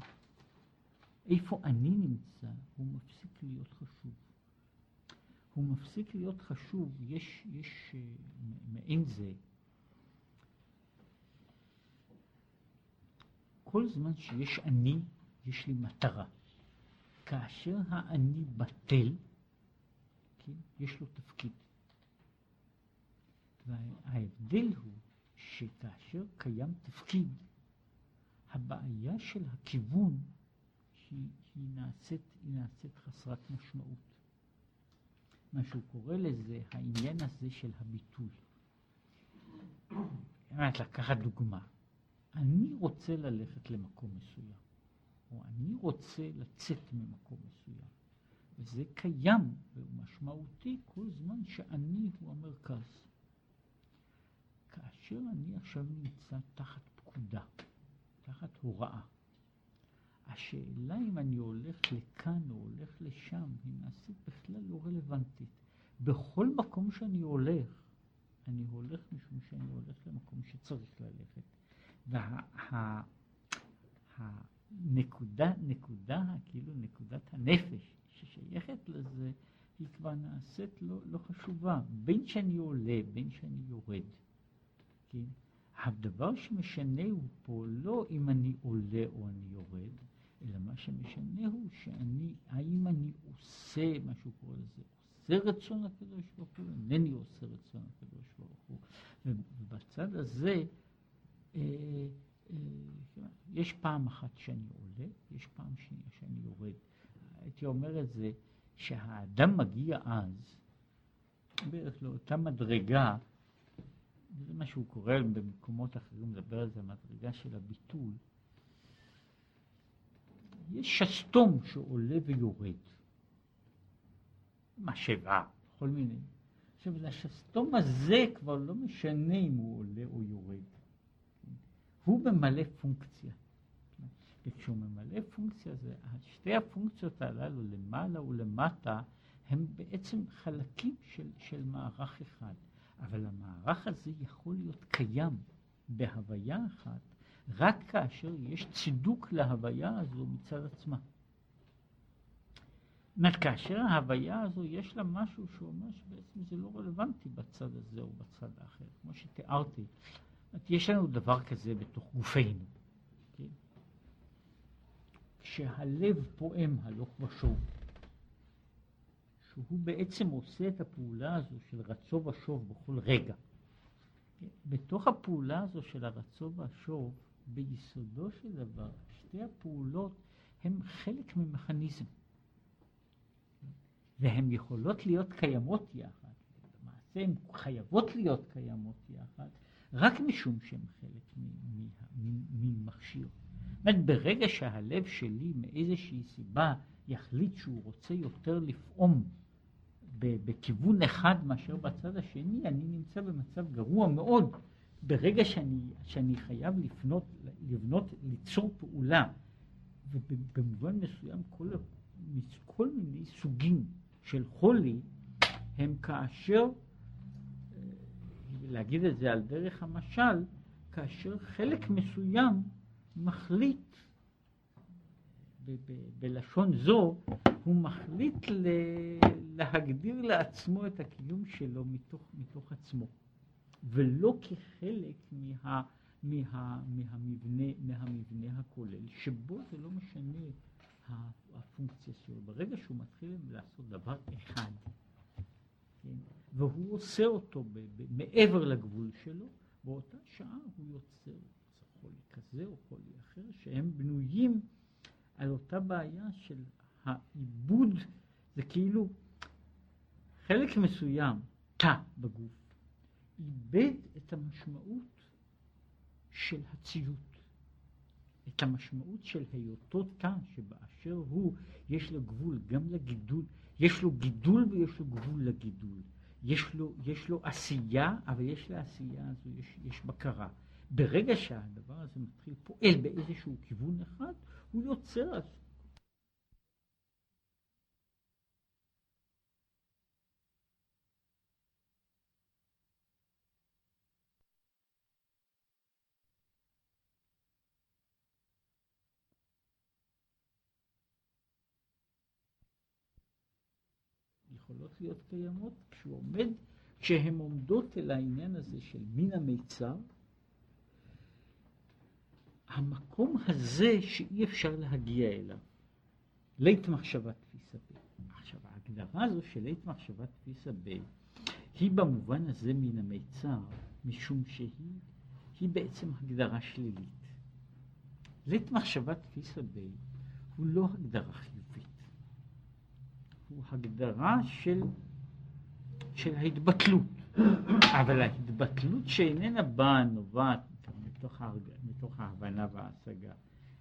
איפה אני נמצא, הוא מפסיק להיות חשוב. הוא מפסיק להיות חשוב, יש, יש אה, מעין זה. כל זמן שיש אני, יש לי מטרה. כאשר האני בטל, כן, יש לו תפקיד. וההבדל הוא שכאשר קיים תפקיד, הבעיה של הכיוון היא, היא, נעשית, היא נעשית חסרת משמעות. מה שהוא קורא לזה, העניין הזה של הביטוי. באמת, לקחת דוגמה. אני רוצה ללכת למקום מסוים, או אני רוצה לצאת ממקום מסוים, וזה קיים ומשמעותי כל זמן שאני הוא המרכז. כאשר אני עכשיו נמצא תחת פקודה, תחת הוראה, השאלה אם אני הולך לכאן או הולך לשם היא נעשית בכלל לא רלוונטית. בכל מקום שאני הולך, אני הולך משום שאני הולך למקום שצריך ללכת. והנקודה, וה, נקודה, כאילו נקודת הנפש ששייכת לזה, היא כבר נעשית לא, לא חשובה. בין שאני עולה, בין שאני יורד. כן? הדבר שמשנה הוא פה לא אם אני עולה או אני יורד, אלא מה שמשנה הוא שאני, האם אני עושה, מה שהוא קורא לזה, עושה רצון הקדוש ברוך הוא, אינני עושה רצון הקדוש ברוך הוא. ובצד הזה, אה, אה, יש פעם אחת שאני עולה, יש פעם שנייה שאני יורד. הייתי אומר את זה, שהאדם מגיע אז, בערך לאותה מדרגה, זה מה שהוא קורא במקומות אחרים, מדבר על זה, המדרגה של הביטול, יש שסתום שעולה ויורד. משאבה, כל מיני. עכשיו, לשסתום הזה כבר לא משנה אם הוא עולה או יורד. הוא ממלא פונקציה. וכשהוא ממלא פונקציה, זה, שתי הפונקציות הללו, למעלה ולמטה, הם בעצם חלקים של, של מערך אחד. אבל המערך הזה יכול להיות קיים בהוויה אחת רק כאשר יש צידוק להוויה הזו מצד עצמה. אומרת, כאשר ההוויה הזו יש לה משהו שאומר שבעצם זה לא רלוונטי בצד הזה או בצד האחר, כמו שתיארתי. זאת אומרת, יש לנו דבר כזה בתוך גופנו. כשהלב פועם הלוך ושוב, שהוא בעצם עושה את הפעולה הזו של רצו ושוב בכל רגע. בתוך הפעולה הזו של הרצו והשוב, ביסודו של דבר, שתי הפעולות הן חלק ממכניזם. והן יכולות להיות קיימות יחד, למעשה הן חייבות להיות קיימות יחד, רק משום שהן חלק ממכשיר. אומרת, ברגע שהלב שלי מאיזושהי סיבה יחליט שהוא רוצה יותר לפעום בכיוון אחד מאשר בצד השני, אני נמצא במצב גרוע מאוד. ברגע שאני, שאני חייב לפנות, לבנות, ליצור פעולה, ובמובן מסוים כל, כל מיני סוגים של חולי, הם כאשר, אה, להגיד את זה על דרך המשל, כאשר חלק מסוים מחליט ב- ב- בלשון זו, הוא מחליט ל- להגדיר לעצמו את הקיום שלו מתוך, מתוך עצמו, ולא כחלק מה, מה, מהמבנה, מהמבנה הכולל, שבו זה לא משנה הפונקציה שלו. ברגע שהוא מתחיל לעשות דבר אחד, כן, והוא עושה אותו ב- ב- מעבר לגבול שלו, באותה שעה הוא יוצר חולי כזה או חולי אחר, שהם בנויים על אותה בעיה של העיבוד, זה כאילו חלק מסוים, תא בגוף, איבד את המשמעות של הציות, את המשמעות של היותו תא, שבאשר הוא, יש לו גבול גם לגידול, יש לו גידול ויש לו גבול לגידול. יש לו, יש לו עשייה, אבל יש לעשייה הזו, יש, יש בקרה. ברגע שהדבר הזה מתחיל פועל באיזשהו כיוון אחד, הוא יוצר אז יכולות להיות קיימות כשהוא עומד, כשהן עומדות אל העניין הזה של מין המיצר, המקום הזה שאי אפשר להגיע אליו, לית מחשבה תפיסה ב. עכשיו ההגדרה הזו של לית מחשבה תפיסה ב, היא במובן הזה מן המיצר, משום שהיא היא בעצם הגדרה שלילית. לית מחשבה תפיסה ב הוא לא הגדרה חיובית, הוא הגדרה של, של ההתבטלות, אבל ההתבטלות שאיננה באה נובעת מתוך, ההרג... מתוך ההבנה וההשגה,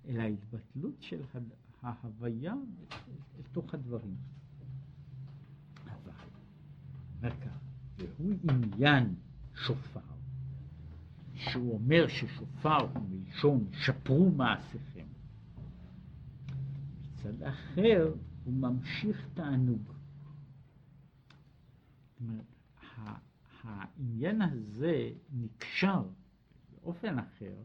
אלא ההתבטלות של ההוויה אל תוך הדברים. אבל, אומר כך, והוא עניין שופר, שהוא אומר ששופר הוא מלשון שפרו מעשיכם. מצד אחר הוא ממשיך תענוג. זאת אומרת, העניין הזה נקשר באופן אחר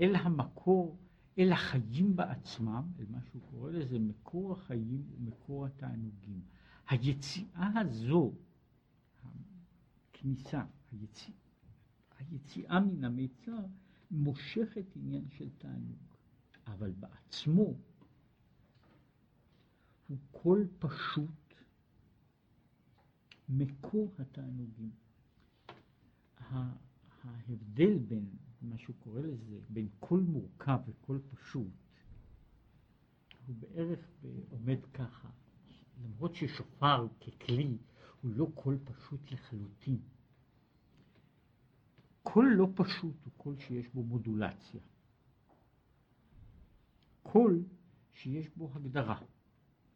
אל המקור, אל החיים בעצמם, אל מה שהוא קורא לזה מקור החיים ומקור התענוגים. היציאה הזו, הכניסה, היציאה, היציאה מן המיצר, מושכת עניין של תענוג, אבל בעצמו הוא קול פשוט מקור התענוגים. ההבדל בין מה שהוא קורא לזה, בין קול מורכב וקול פשוט, הוא בערך עומד ככה, למרות ששופר ככלי הוא לא קול פשוט לחלוטין. קול לא פשוט הוא קול שיש בו מודולציה. קול שיש בו הגדרה,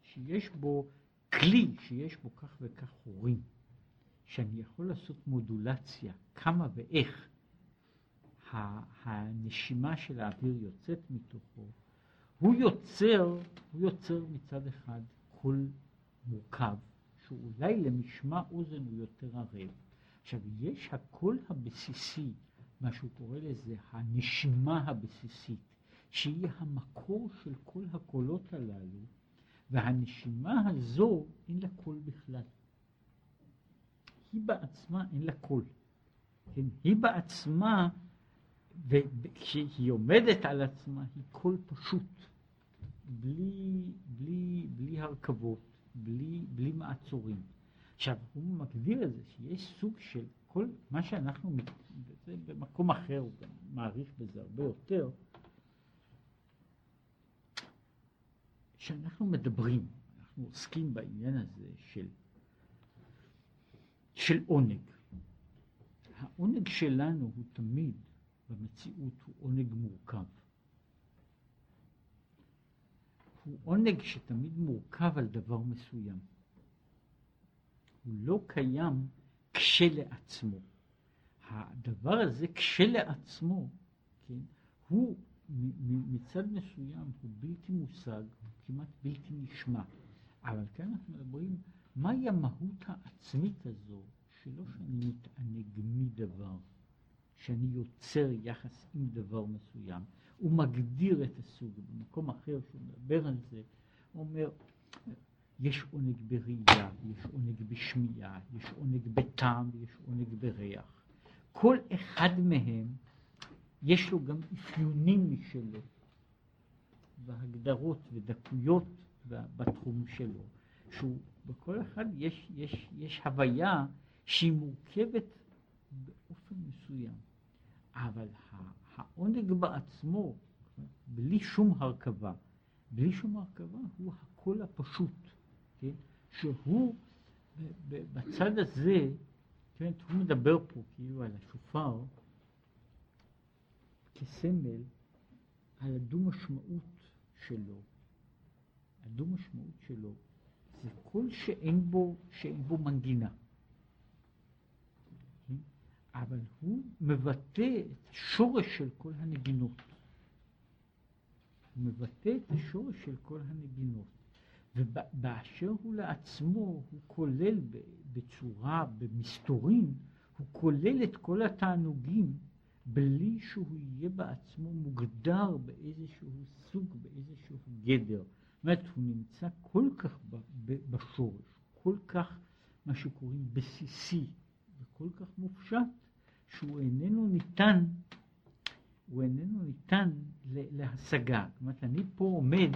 שיש בו כלי, שיש בו כך וכך חורים. שאני יכול לעשות מודולציה, כמה ואיך הנשימה של האוויר יוצאת מתוכו, הוא יוצר, הוא יוצר מצד אחד קול מורכב, שאולי למשמע אוזן הוא יותר ערב. עכשיו, יש הקול הבסיסי, מה שהוא קורא לזה הנשימה הבסיסית, שהיא המקור של כל הקולות הללו, והנשימה הזו אין לה קול בכלל. היא בעצמה אין לה קול. כן? היא בעצמה, וכשהיא עומדת על עצמה, היא קול פשוט. בלי, בלי, בלי הרכבות, בלי, בלי מעצורים. עכשיו, הוא מגדיר את זה שיש סוג של כל מה שאנחנו, זה במקום אחר, הוא גם מעריך בזה הרבה יותר, שאנחנו מדברים, אנחנו עוסקים בעניין הזה של, של עונג. העונג שלנו הוא תמיד במציאות הוא עונג מורכב. הוא עונג שתמיד מורכב על דבר מסוים. הוא לא קיים כשלעצמו. הדבר הזה כשלעצמו, כן, הוא מצד מסוים הוא בלתי מושג, הוא כמעט בלתי נשמע. אבל כאן אנחנו מדברים, מהי המהות העצמית הזו, שלא שאני מתענג מדבר, שאני יוצר יחס עם דבר מסוים. הוא מגדיר את הסוג, במקום אחר שהוא מדבר על זה, הוא אומר, יש עונג בראייה, יש עונג בשמיעה, יש עונג בטעם ויש עונג בריח. כל אחד מהם יש לו גם אפיונים משלו, והגדרות ודקויות בתחום שלו, שהוא, בכל אחד יש, יש, יש הוויה שהיא מורכבת באופן מסוים, אבל העונג בעצמו, בלי שום הרכבה, בלי שום הרכבה, הוא הקול הפשוט, כן? שהוא בצד הזה, כן, הוא מדבר פה כאילו על השופר כסמל על הדו-משמעות שלו. הדו-משמעות שלו זה קול שאין בו, שאין בו מנגינה. אבל הוא מבטא את השורש של כל הנגינות. הוא מבטא את השורש של כל הנגינות. ובאשר הוא לעצמו, הוא כולל בצורה, במסתורים, הוא כולל את כל התענוגים בלי שהוא יהיה בעצמו מוגדר באיזשהו סוג, באיזשהו גדר. זאת אומרת, הוא נמצא כל כך בשורש, כל כך, מה שקוראים בסיסי, וכל כך מופשט, שהוא איננו ניתן, הוא איננו ניתן להשגה. זאת אומרת, אני פה עומד,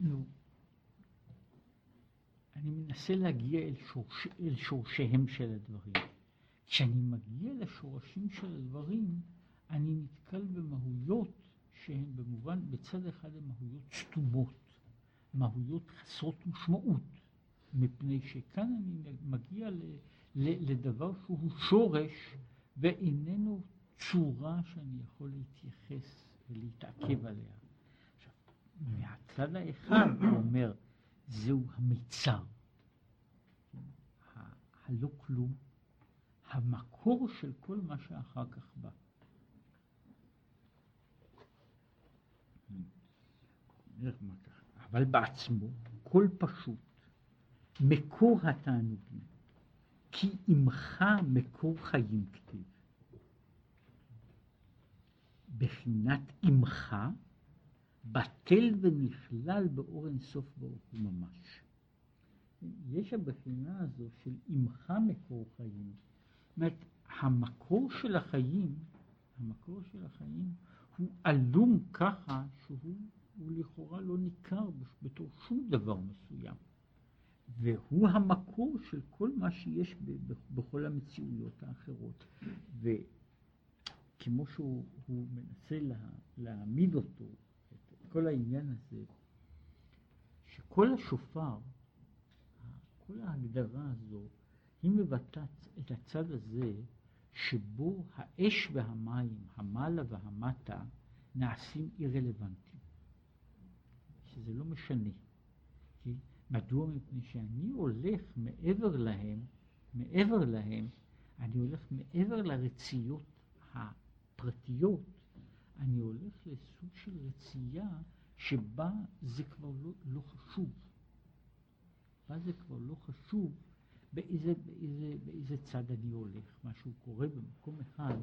נו, אני מנסה להגיע אל, שורש, אל שורשיהם של הדברים. כשאני מגיע לשורשים של הדברים, אני נתקל במהויות שהן במובן, בצד אחד הן מהויות סתומות, מהויות חסרות משמעות, מפני שכאן אני מגיע ל, לדבר שהוא שורש ואיננו צורה שאני יכול להתייחס ולהתעכב עליה. עכשיו, מהצד האחד הוא אומר, זהו המיצר, הלא כלום, המקור של כל מה שאחר כך בא. אבל בעצמו, כל פשוט, מקור התענוגים, כי עמך מקור חיים כתיב. בחינת עמך, בטל ונכלל באור אינסוף ברוך הוא ממש. יש הבחינה הזו של עמך מקור חיים, אומרת, המקור של החיים, המקור של החיים הוא עלום ככה שהוא לכאורה לא ניכר בתור שום דבר מסוים. והוא המקור של כל מה שיש בכל המציאויות האחרות. וכמו שהוא מנסה לה, להעמיד אותו, את כל העניין הזה, שכל השופר, כל ההגדרה הזו, היא מבטאת את הצד הזה שבו האש והמים, המעלה והמטה, נעשים אי-רלוונטיים. שזה לא משנה. מדוע? מפני שאני הולך מעבר להם, מעבר להם, אני הולך מעבר לרציות הפרטיות, אני הולך לסוג של רצייה שבה זה כבר לא, לא חשוב. בה זה כבר לא חשוב באיזה, באיזה, באיזה צד אני הולך. מה שהוא קורא במקום אחד,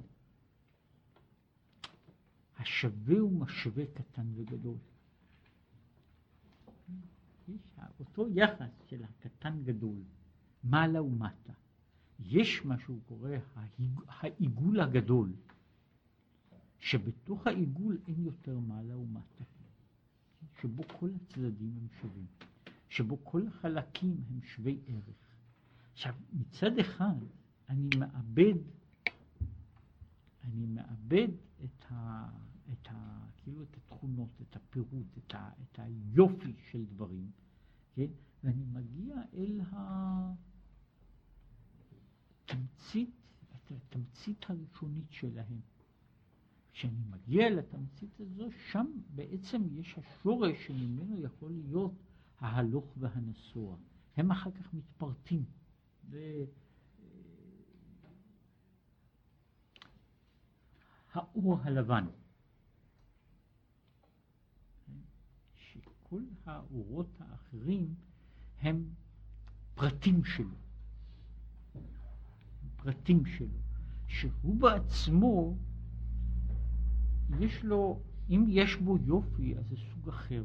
השווה ומשווה קטן וגדול. יש אותו יחס של הקטן גדול, מעלה ומטה. יש מה שהוא קורא העיגול הגדול, שבתוך העיגול אין יותר מעלה ומטה, שבו כל הצדדים הם שווים, שבו כל החלקים הם שווי ערך. עכשיו, מצד אחד אני מאבד, אני מאבד את ה... את ה... כאילו את התכונות, את הפירוט, את, ה, את היופי של דברים, כן? ואני מגיע אל התמצית, התמצית הראשונית שלהם. כשאני מגיע לתמצית הזו, שם בעצם יש השורש שממנו יכול להיות ההלוך והנסוע. הם אחר כך מתפרטים. ו... האור הלבן. שכל האורות האחרים הם פרטים שלו. פרטים שלו. שהוא בעצמו, יש לו, אם יש בו יופי, אז זה סוג אחר.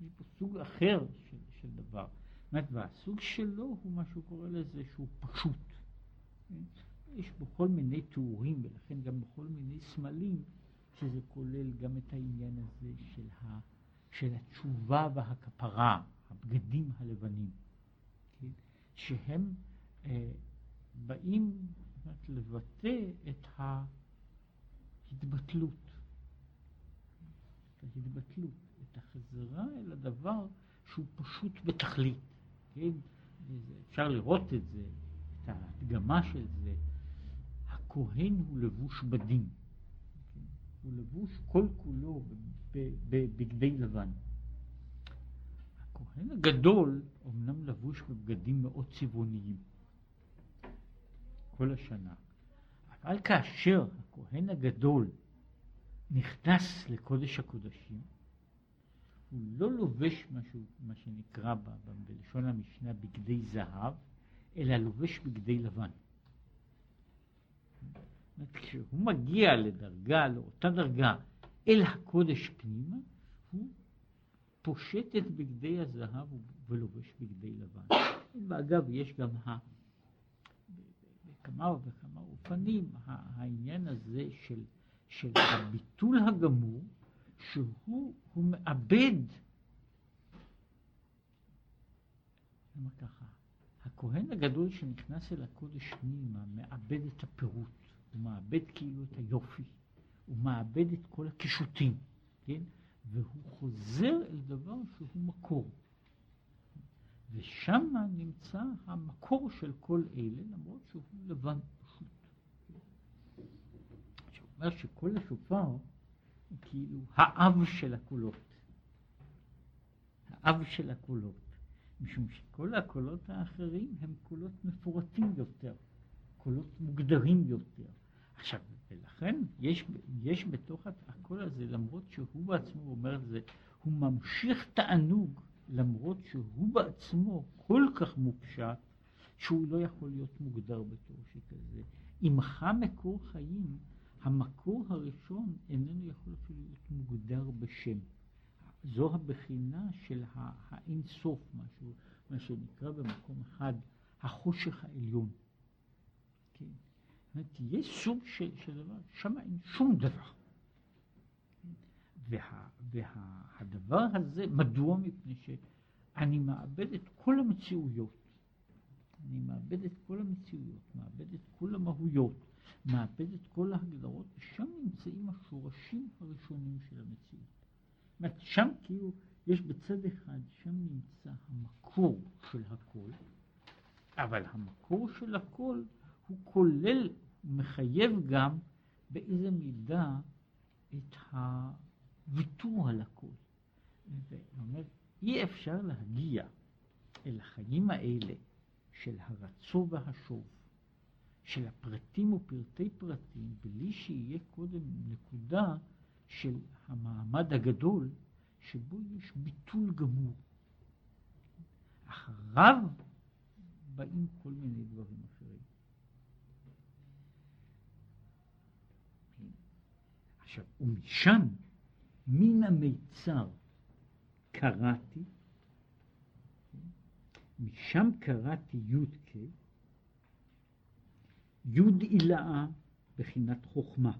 יש בו סוג אחר של, של דבר. זאת והסוג שלו הוא מה שהוא קורא לזה שהוא פשוט. יש בו כל מיני תיאורים, ולכן גם בכל מיני סמלים, שזה כולל גם את העניין הזה של, ה, של התשובה והכפרה, הבגדים הלבנים, כן? שהם אה, באים אומרת, לבטא את ההתבטלות, את ההתבטלות, את החזרה אל הדבר שהוא פשוט בתכלית, כן? אפשר לראות את זה, את ההדגמה של זה, הכהן הוא לבוש בדים. הוא לבוש כל כולו בבגדי לבן. הכהן הגדול אמנם לבוש בבגדים מאוד צבעוניים כל השנה, אבל כאשר הכהן הגדול נכנס לקודש הקודשים, הוא לא לובש משהו, מה שנקרא בלשון המשנה בגדי זהב, אלא לובש בגדי לבן. כשהוא מגיע לדרגה, לאותה דרגה, אל הקודש פנימה, הוא פושט את בגדי הזהב ולובש בגדי לבן. ואגב, יש גם ה... בכמה וכמה אופנים העניין הזה של, של הביטול הגמור, שהוא מאבד, ככה, הכהן הגדול שנכנס אל הקודש פנימה מאבד את הפירוט. הוא מאבד כאילו את היופי, הוא מאבד את כל הקישוטים, כן? והוא חוזר אל דבר שהוא מקור. ושם נמצא המקור של כל אלה, למרות שהוא לבן פשוט. עכשיו, אומר שכל השופר הוא כאילו האב של הקולות. האב של הקולות. משום שכל הקולות האחרים הם קולות מפורטים יותר, קולות מוגדרים יותר. עכשיו, ולכן יש, יש בתוך הקול הזה, למרות שהוא בעצמו אומר את זה, הוא ממשיך תענוג, למרות שהוא בעצמו כל כך מופשט, שהוא לא יכול להיות מוגדר בתור שכזה. עמך מקור חיים, המקור הראשון איננו יכול אפילו להיות מוגדר בשם. זו הבחינה של האין סוף, משהו, מה שנקרא במקום אחד החושך העליון. אומרת, יש סוג של, של דבר, שם אין שום דבר. וה, והדבר הזה, מדוע? מפני שאני מאבד את כל המציאויות. אני מאבד את כל המציאויות, מאבד את כל המהויות, מאבד את כל ההגדרות, ושם נמצאים השורשים הראשונים של המציאות. זאת אומרת, שם כאילו, יש בצד אחד, שם נמצא המקור של הכל, אבל המקור של הכל הוא כולל, מחייב גם באיזה מידה את הוויתור על הכל. ואומר, אי אפשר להגיע אל החיים האלה של הרצו והשוב, של הפרטים ופרטי פרטים, בלי שיהיה קודם נקודה של המעמד הגדול, שבו יש ביטול גמור. אחריו באים כל מיני דברים אחרים. עכשיו, ומשם, מן המיצר קראתי, משם קראתי י"ק, י' עילאה בחינת חוכמה.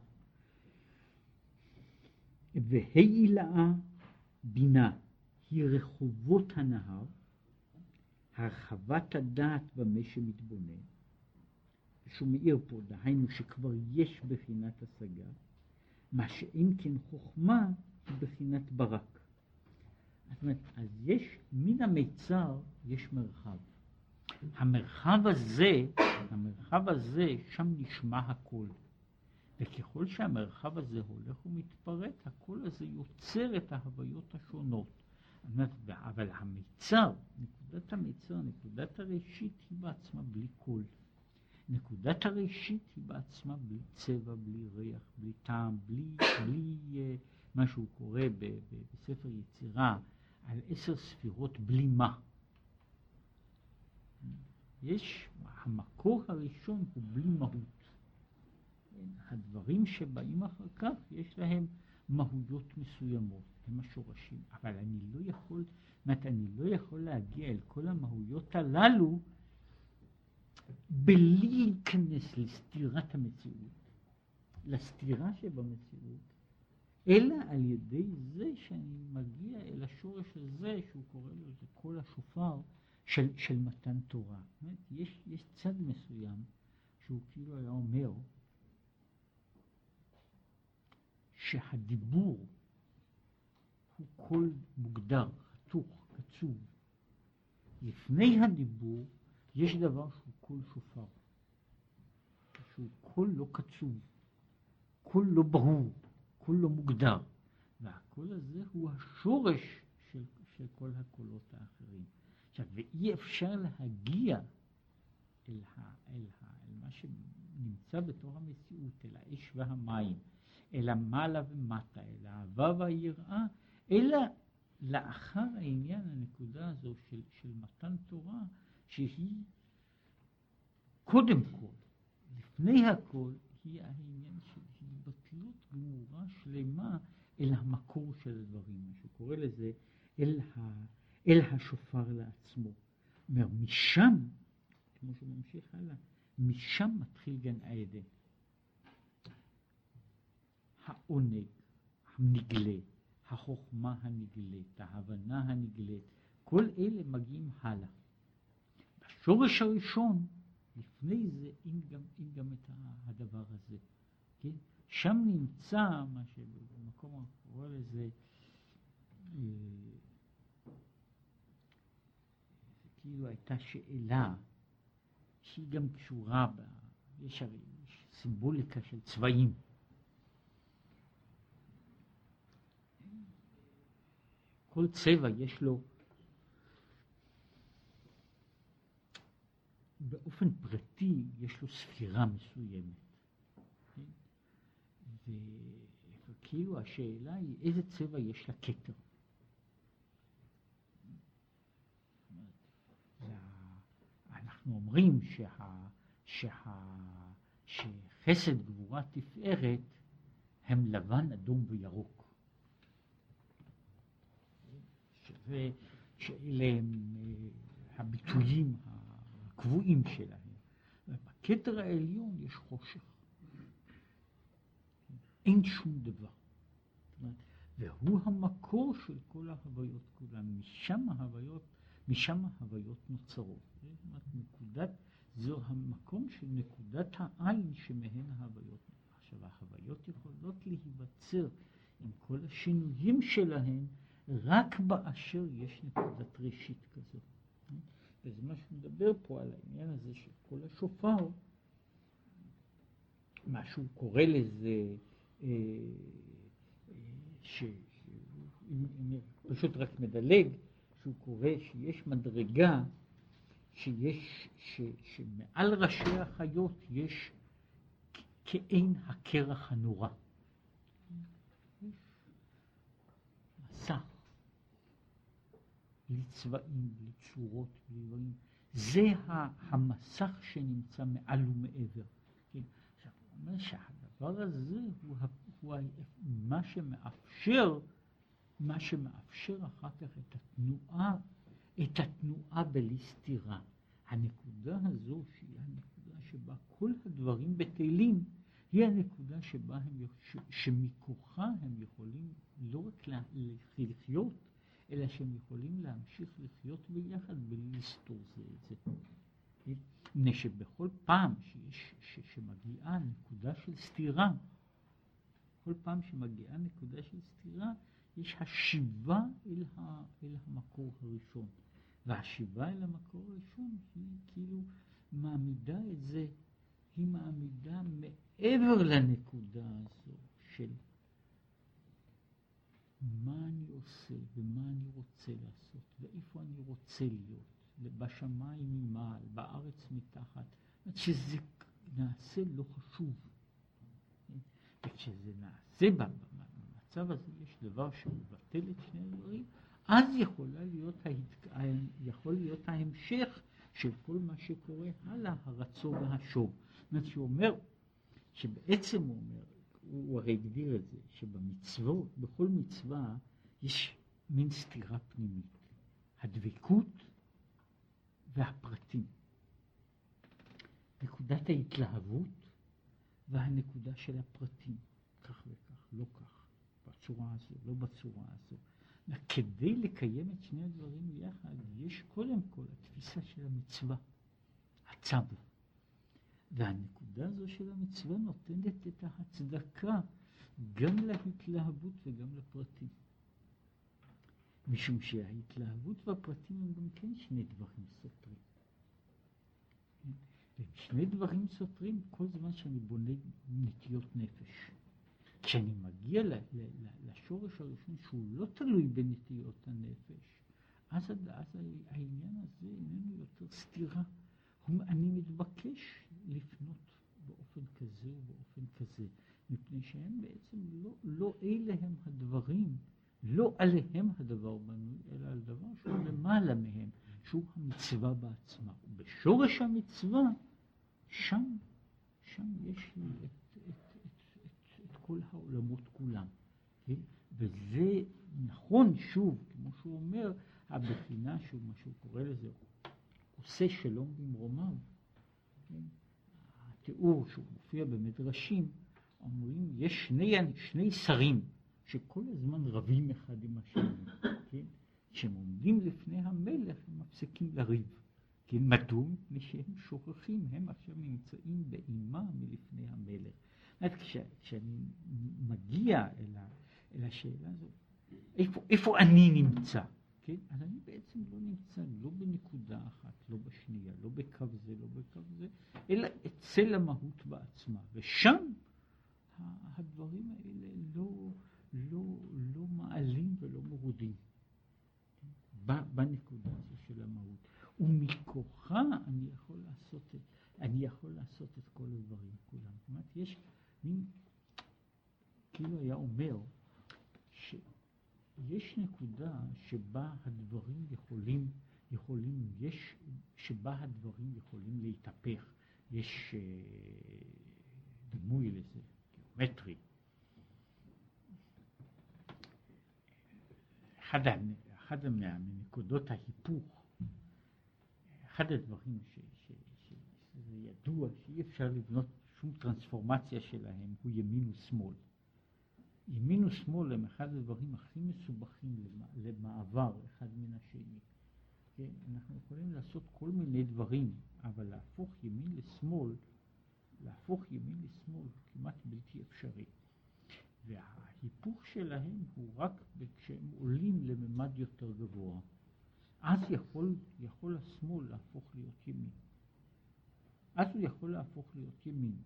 והילאה בינה היא רחובות הנהר, הרחבת הדעת במה שמתבונן, שהוא מאיר פה, דהיינו שכבר יש בחינת השגה, מה שאם כן חוכמה היא בחינת ברק. זאת אומרת, אז יש, מן המיצר יש מרחב. המרחב הזה, המרחב הזה, שם נשמע הקול. וככל שהמרחב הזה הולך ומתפרט, הקול הזה יוצר את ההוויות השונות. אבל המיצר, נקודת המיצר, נקודת הראשית היא בעצמה בלי קול. נקודת הראשית היא בעצמה בלי צבע, בלי ריח, בלי טעם, בלי, בלי uh, מה שהוא קורא בספר יצירה על עשר ספירות בלי מה. יש, המקור הראשון הוא בלי מהות. הדברים שבאים אחר כך יש להם מהויות מסוימות, הם השורשים, אבל אני לא יכול, זאת אומרת, אני לא יכול להגיע אל כל המהויות הללו בלי להיכנס לסתירת המציאות, לסתירה שבמציאות, אלא על ידי זה שאני מגיע אל השורש הזה, שהוא קורא לזה קול השופר, של, של מתן תורה. יש, יש צד מסוים שהוא כאילו היה אומר שהדיבור הוא קול מוגדר, חתוך, קצוב. לפני הדיבור יש דבר שהוא קול שופר, שהוא קול לא קצוב, קול לא ברור, קול לא מוגדר. והקול הזה הוא השורש של, של כל הקולות האחרים. עכשיו, ואי אפשר להגיע אל, ה, אל, ה, אל מה שנמצא בתוך המציאות, אל האש והמים, אל המעלה ומטה, אל האהבה והיראה, אלא לאחר העניין, הנקודה הזו של, של מתן תורה, שהיא קודם כל, לפני הכל, היא העניין של התבטלות גמורה שלמה אל המקור של הדברים, מה שקורא לזה, אל ה... אל השופר לעצמו. אומר, משם, כמו שהוא ממשיך הלאה, משם מתחיל גן העדן. העונג הנגלה, החוכמה הנגלית, ההבנה הנגלית, כל אלה מגיעים הלאה. בשורש הראשון, לפני זה, אין גם, אין גם את הדבר הזה. כן? שם נמצא מה שבמקום הקורא לזה אה, כאילו הייתה שאלה שהיא גם קשורה בה, יש הרי סימבוליקה של צבעים. כל צבע יש לו באופן פרטי יש לו ספירה מסוימת. וכאילו השאלה היא איזה צבע יש לכתר. אנחנו אומרים שה, שה, שחסד, גבורה, תפארת הם לבן, אדום וירוק. שזה, שאלה הם אה, הביטויים הקבועים שלהם. ובכתר העליון יש חושך. אין שום דבר. והוא המקור של כל ההוויות כולן. משם ההוויות משם ההוויות נוצרות. נקודת, זו המקום של נקודת העין שמהן ההוויות. עכשיו, ההוויות יכולות להיווצר עם כל השינויים שלהן רק באשר יש נקודת ראשית כזו. וזה מה שמדבר פה על העניין הזה של כל השופר, מה שהוא קורא לזה, אה, אה, ש... פשוט רק מדלג, שהוא קורא שיש מדרגה שיש, ש, שמעל ראשי החיות יש כעין הקרח הנורא. בלי צבעים, בלי צורות, בלי דברים. זה המסך שנמצא מעל ומעבר. כן? עכשיו, הוא אומר שהדבר הזה הוא, הוא מה שמאפשר מה שמאפשר אחר כך את התנועה, את התנועה בלי סתירה. הנקודה הזו, שהיא הנקודה שבה כל הדברים בטלים, היא הנקודה שבה הם, שמכוחה הם יכולים לא רק לחיות, אלא שהם יכולים להמשיך לחיות ביחד בלי לסתור זה את זה. מפני שבכל פעם שיש, ש, שמגיעה נקודה של סתירה, כל פעם שמגיעה נקודה של סתירה, יש השיבה אל, ה, אל המקור הראשון. והשיבה אל המקור הראשון היא כאילו מעמידה את זה, היא מעמידה מעבר לנקודה הזו של מה אני עושה ומה אני רוצה לעשות ואיפה אני רוצה להיות, בשמיים ממעל, בארץ מתחת, שזה נעשה לא חשוב. וכשזה נעשה במצב הזה יש דבר שמבטל את שני הדברים, אז יכולה להיות ההת... יכול להיות ההמשך של כל מה שקורה הלאה, הרצון והשוב. זאת אומרת שהוא אומר, שבעצם הוא אומר, הוא הרי הגדיר את זה, שבמצוות, בכל מצווה יש מין סתירה פנימית. הדבקות והפרטים. נקודת ההתלהבות והנקודה של הפרטים, כך וכך, לא כך, בצורה הזו, לא בצורה הזו. כדי לקיים את שני הדברים יחד, יש קודם כל התפיסה של המצווה, הצו. והנקודה הזו של המצווה נותנת את ההצדקה גם להתלהבות וגם לפרטים. משום שההתלהבות והפרטים הם גם כן שני דברים סותרים. ושני דברים סותרים כל זמן שאני בונה נטיות נפש. כשאני מגיע לשורש הראשון שהוא לא תלוי בנטיות הנפש, אז, אז העניין הזה איננו יותר סתירה. אני מתבקש לפנות באופן כזה ובאופן כזה, מפני שהם בעצם לא, לא אלה הם הדברים, לא עליהם הדבר בנוי, אלא על דבר שהוא למעלה מהם, שהוא המצווה בעצמה. ובשורש המצווה, שם, שם יש לי את כל העולמות כולם. כן? וזה נכון, שוב, כמו שהוא אומר, הבחינה שהוא, מה שהוא קורא לזה, עושה שלום במרומיו. כן? התיאור שהוא מופיע במדרשים, אומרים, יש שני, שני שרים שכל הזמן רבים אחד עם השני, כן? כשהם עומדים לפני המלך הם מפסיקים לריב. כן, מדוע? מפני שהם שוכחים, הם עכשיו נמצאים באימה מלפני המלך. אומרת, כשאני מגיע אל, ה, אל השאלה הזאת, איפה, איפה אני נמצא? כן? אז אני בעצם לא נמצא לא בנקודה אחת, לא בשנייה, לא בקו זה, לא בקו זה, אלא אצל המהות בעצמה. ושם הדברים האלה לא, לא, לא מעלים ולא מורידים. בנקודה הזו של המהות. ומכוחה אני יכול לעשות את, אני יכול לעשות את כל הדברים כולם. זאת אומרת, יש מין, כאילו היה אומר שיש נקודה שבה הדברים יכולים, יכולים, יש, שבה הדברים יכולים להתהפך. יש uh, דימוי לזה, גיאומטרי. אחד מנקודות ההיפוך, אחד הדברים שזה ידוע שאי אפשר לבנות שום טרנספורמציה שלהם הוא ימין ושמאל. ימין ושמאל הם אחד הדברים הכי מסובכים למעבר אחד מן השני. כן? אנחנו יכולים לעשות כל מיני דברים, אבל להפוך ימין לשמאל, להפוך ימין לשמאל כמעט בלתי אפשרי. וההיפוך שלהם הוא רק כשהם עולים לממד יותר גבוה. אז יכול, יכול השמאל להפוך להיות ימין. אז הוא יכול להפוך להיות ימין.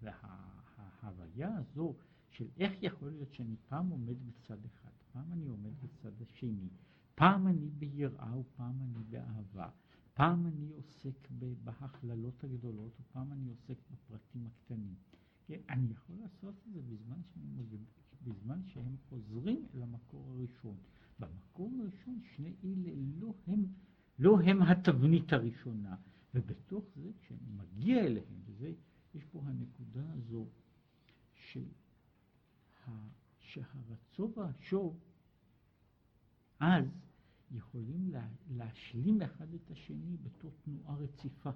וההוויה וה, הזו של איך יכול להיות שאני פעם עומד בצד אחד, פעם אני עומד בצד השני, פעם אני ביראה ופעם אני באהבה, פעם אני עוסק בהכללות הגדולות ופעם אני עוסק בפרטים הקטנים. כן, אני יכול לעשות את זה בזמן, שאני, בזמן שהם חוזרים אל המקור הראשון. במקור הראשון שני אלה לא הם, לא הם התבנית הראשונה. ובתוך זה, כשאני מגיע אליהם, וזה, יש פה הנקודה הזו של שהרצון והשוב אז יכולים להשלים אחד את השני בתור תנועה רציפה.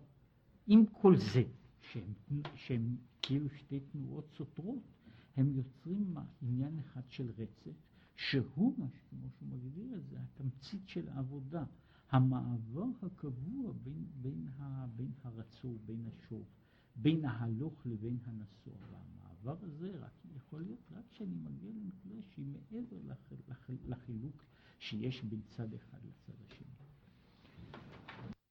עם כל זה שהם, שהם כאילו שתי תנועות סותרות, הם יוצרים עניין אחד של רצף, שהוא, כמו שהוא מגדיר את זה, התמצית של העבודה, המעבר הקבוע בין, בין, בין הרצור, בין השור, בין ההלוך לבין הנסוע. והמעבר הזה רק יכול להיות רק כשאני מגיע לנקודה שהיא מעבר לח, לח, לחילוק שיש בין צד אחד לצד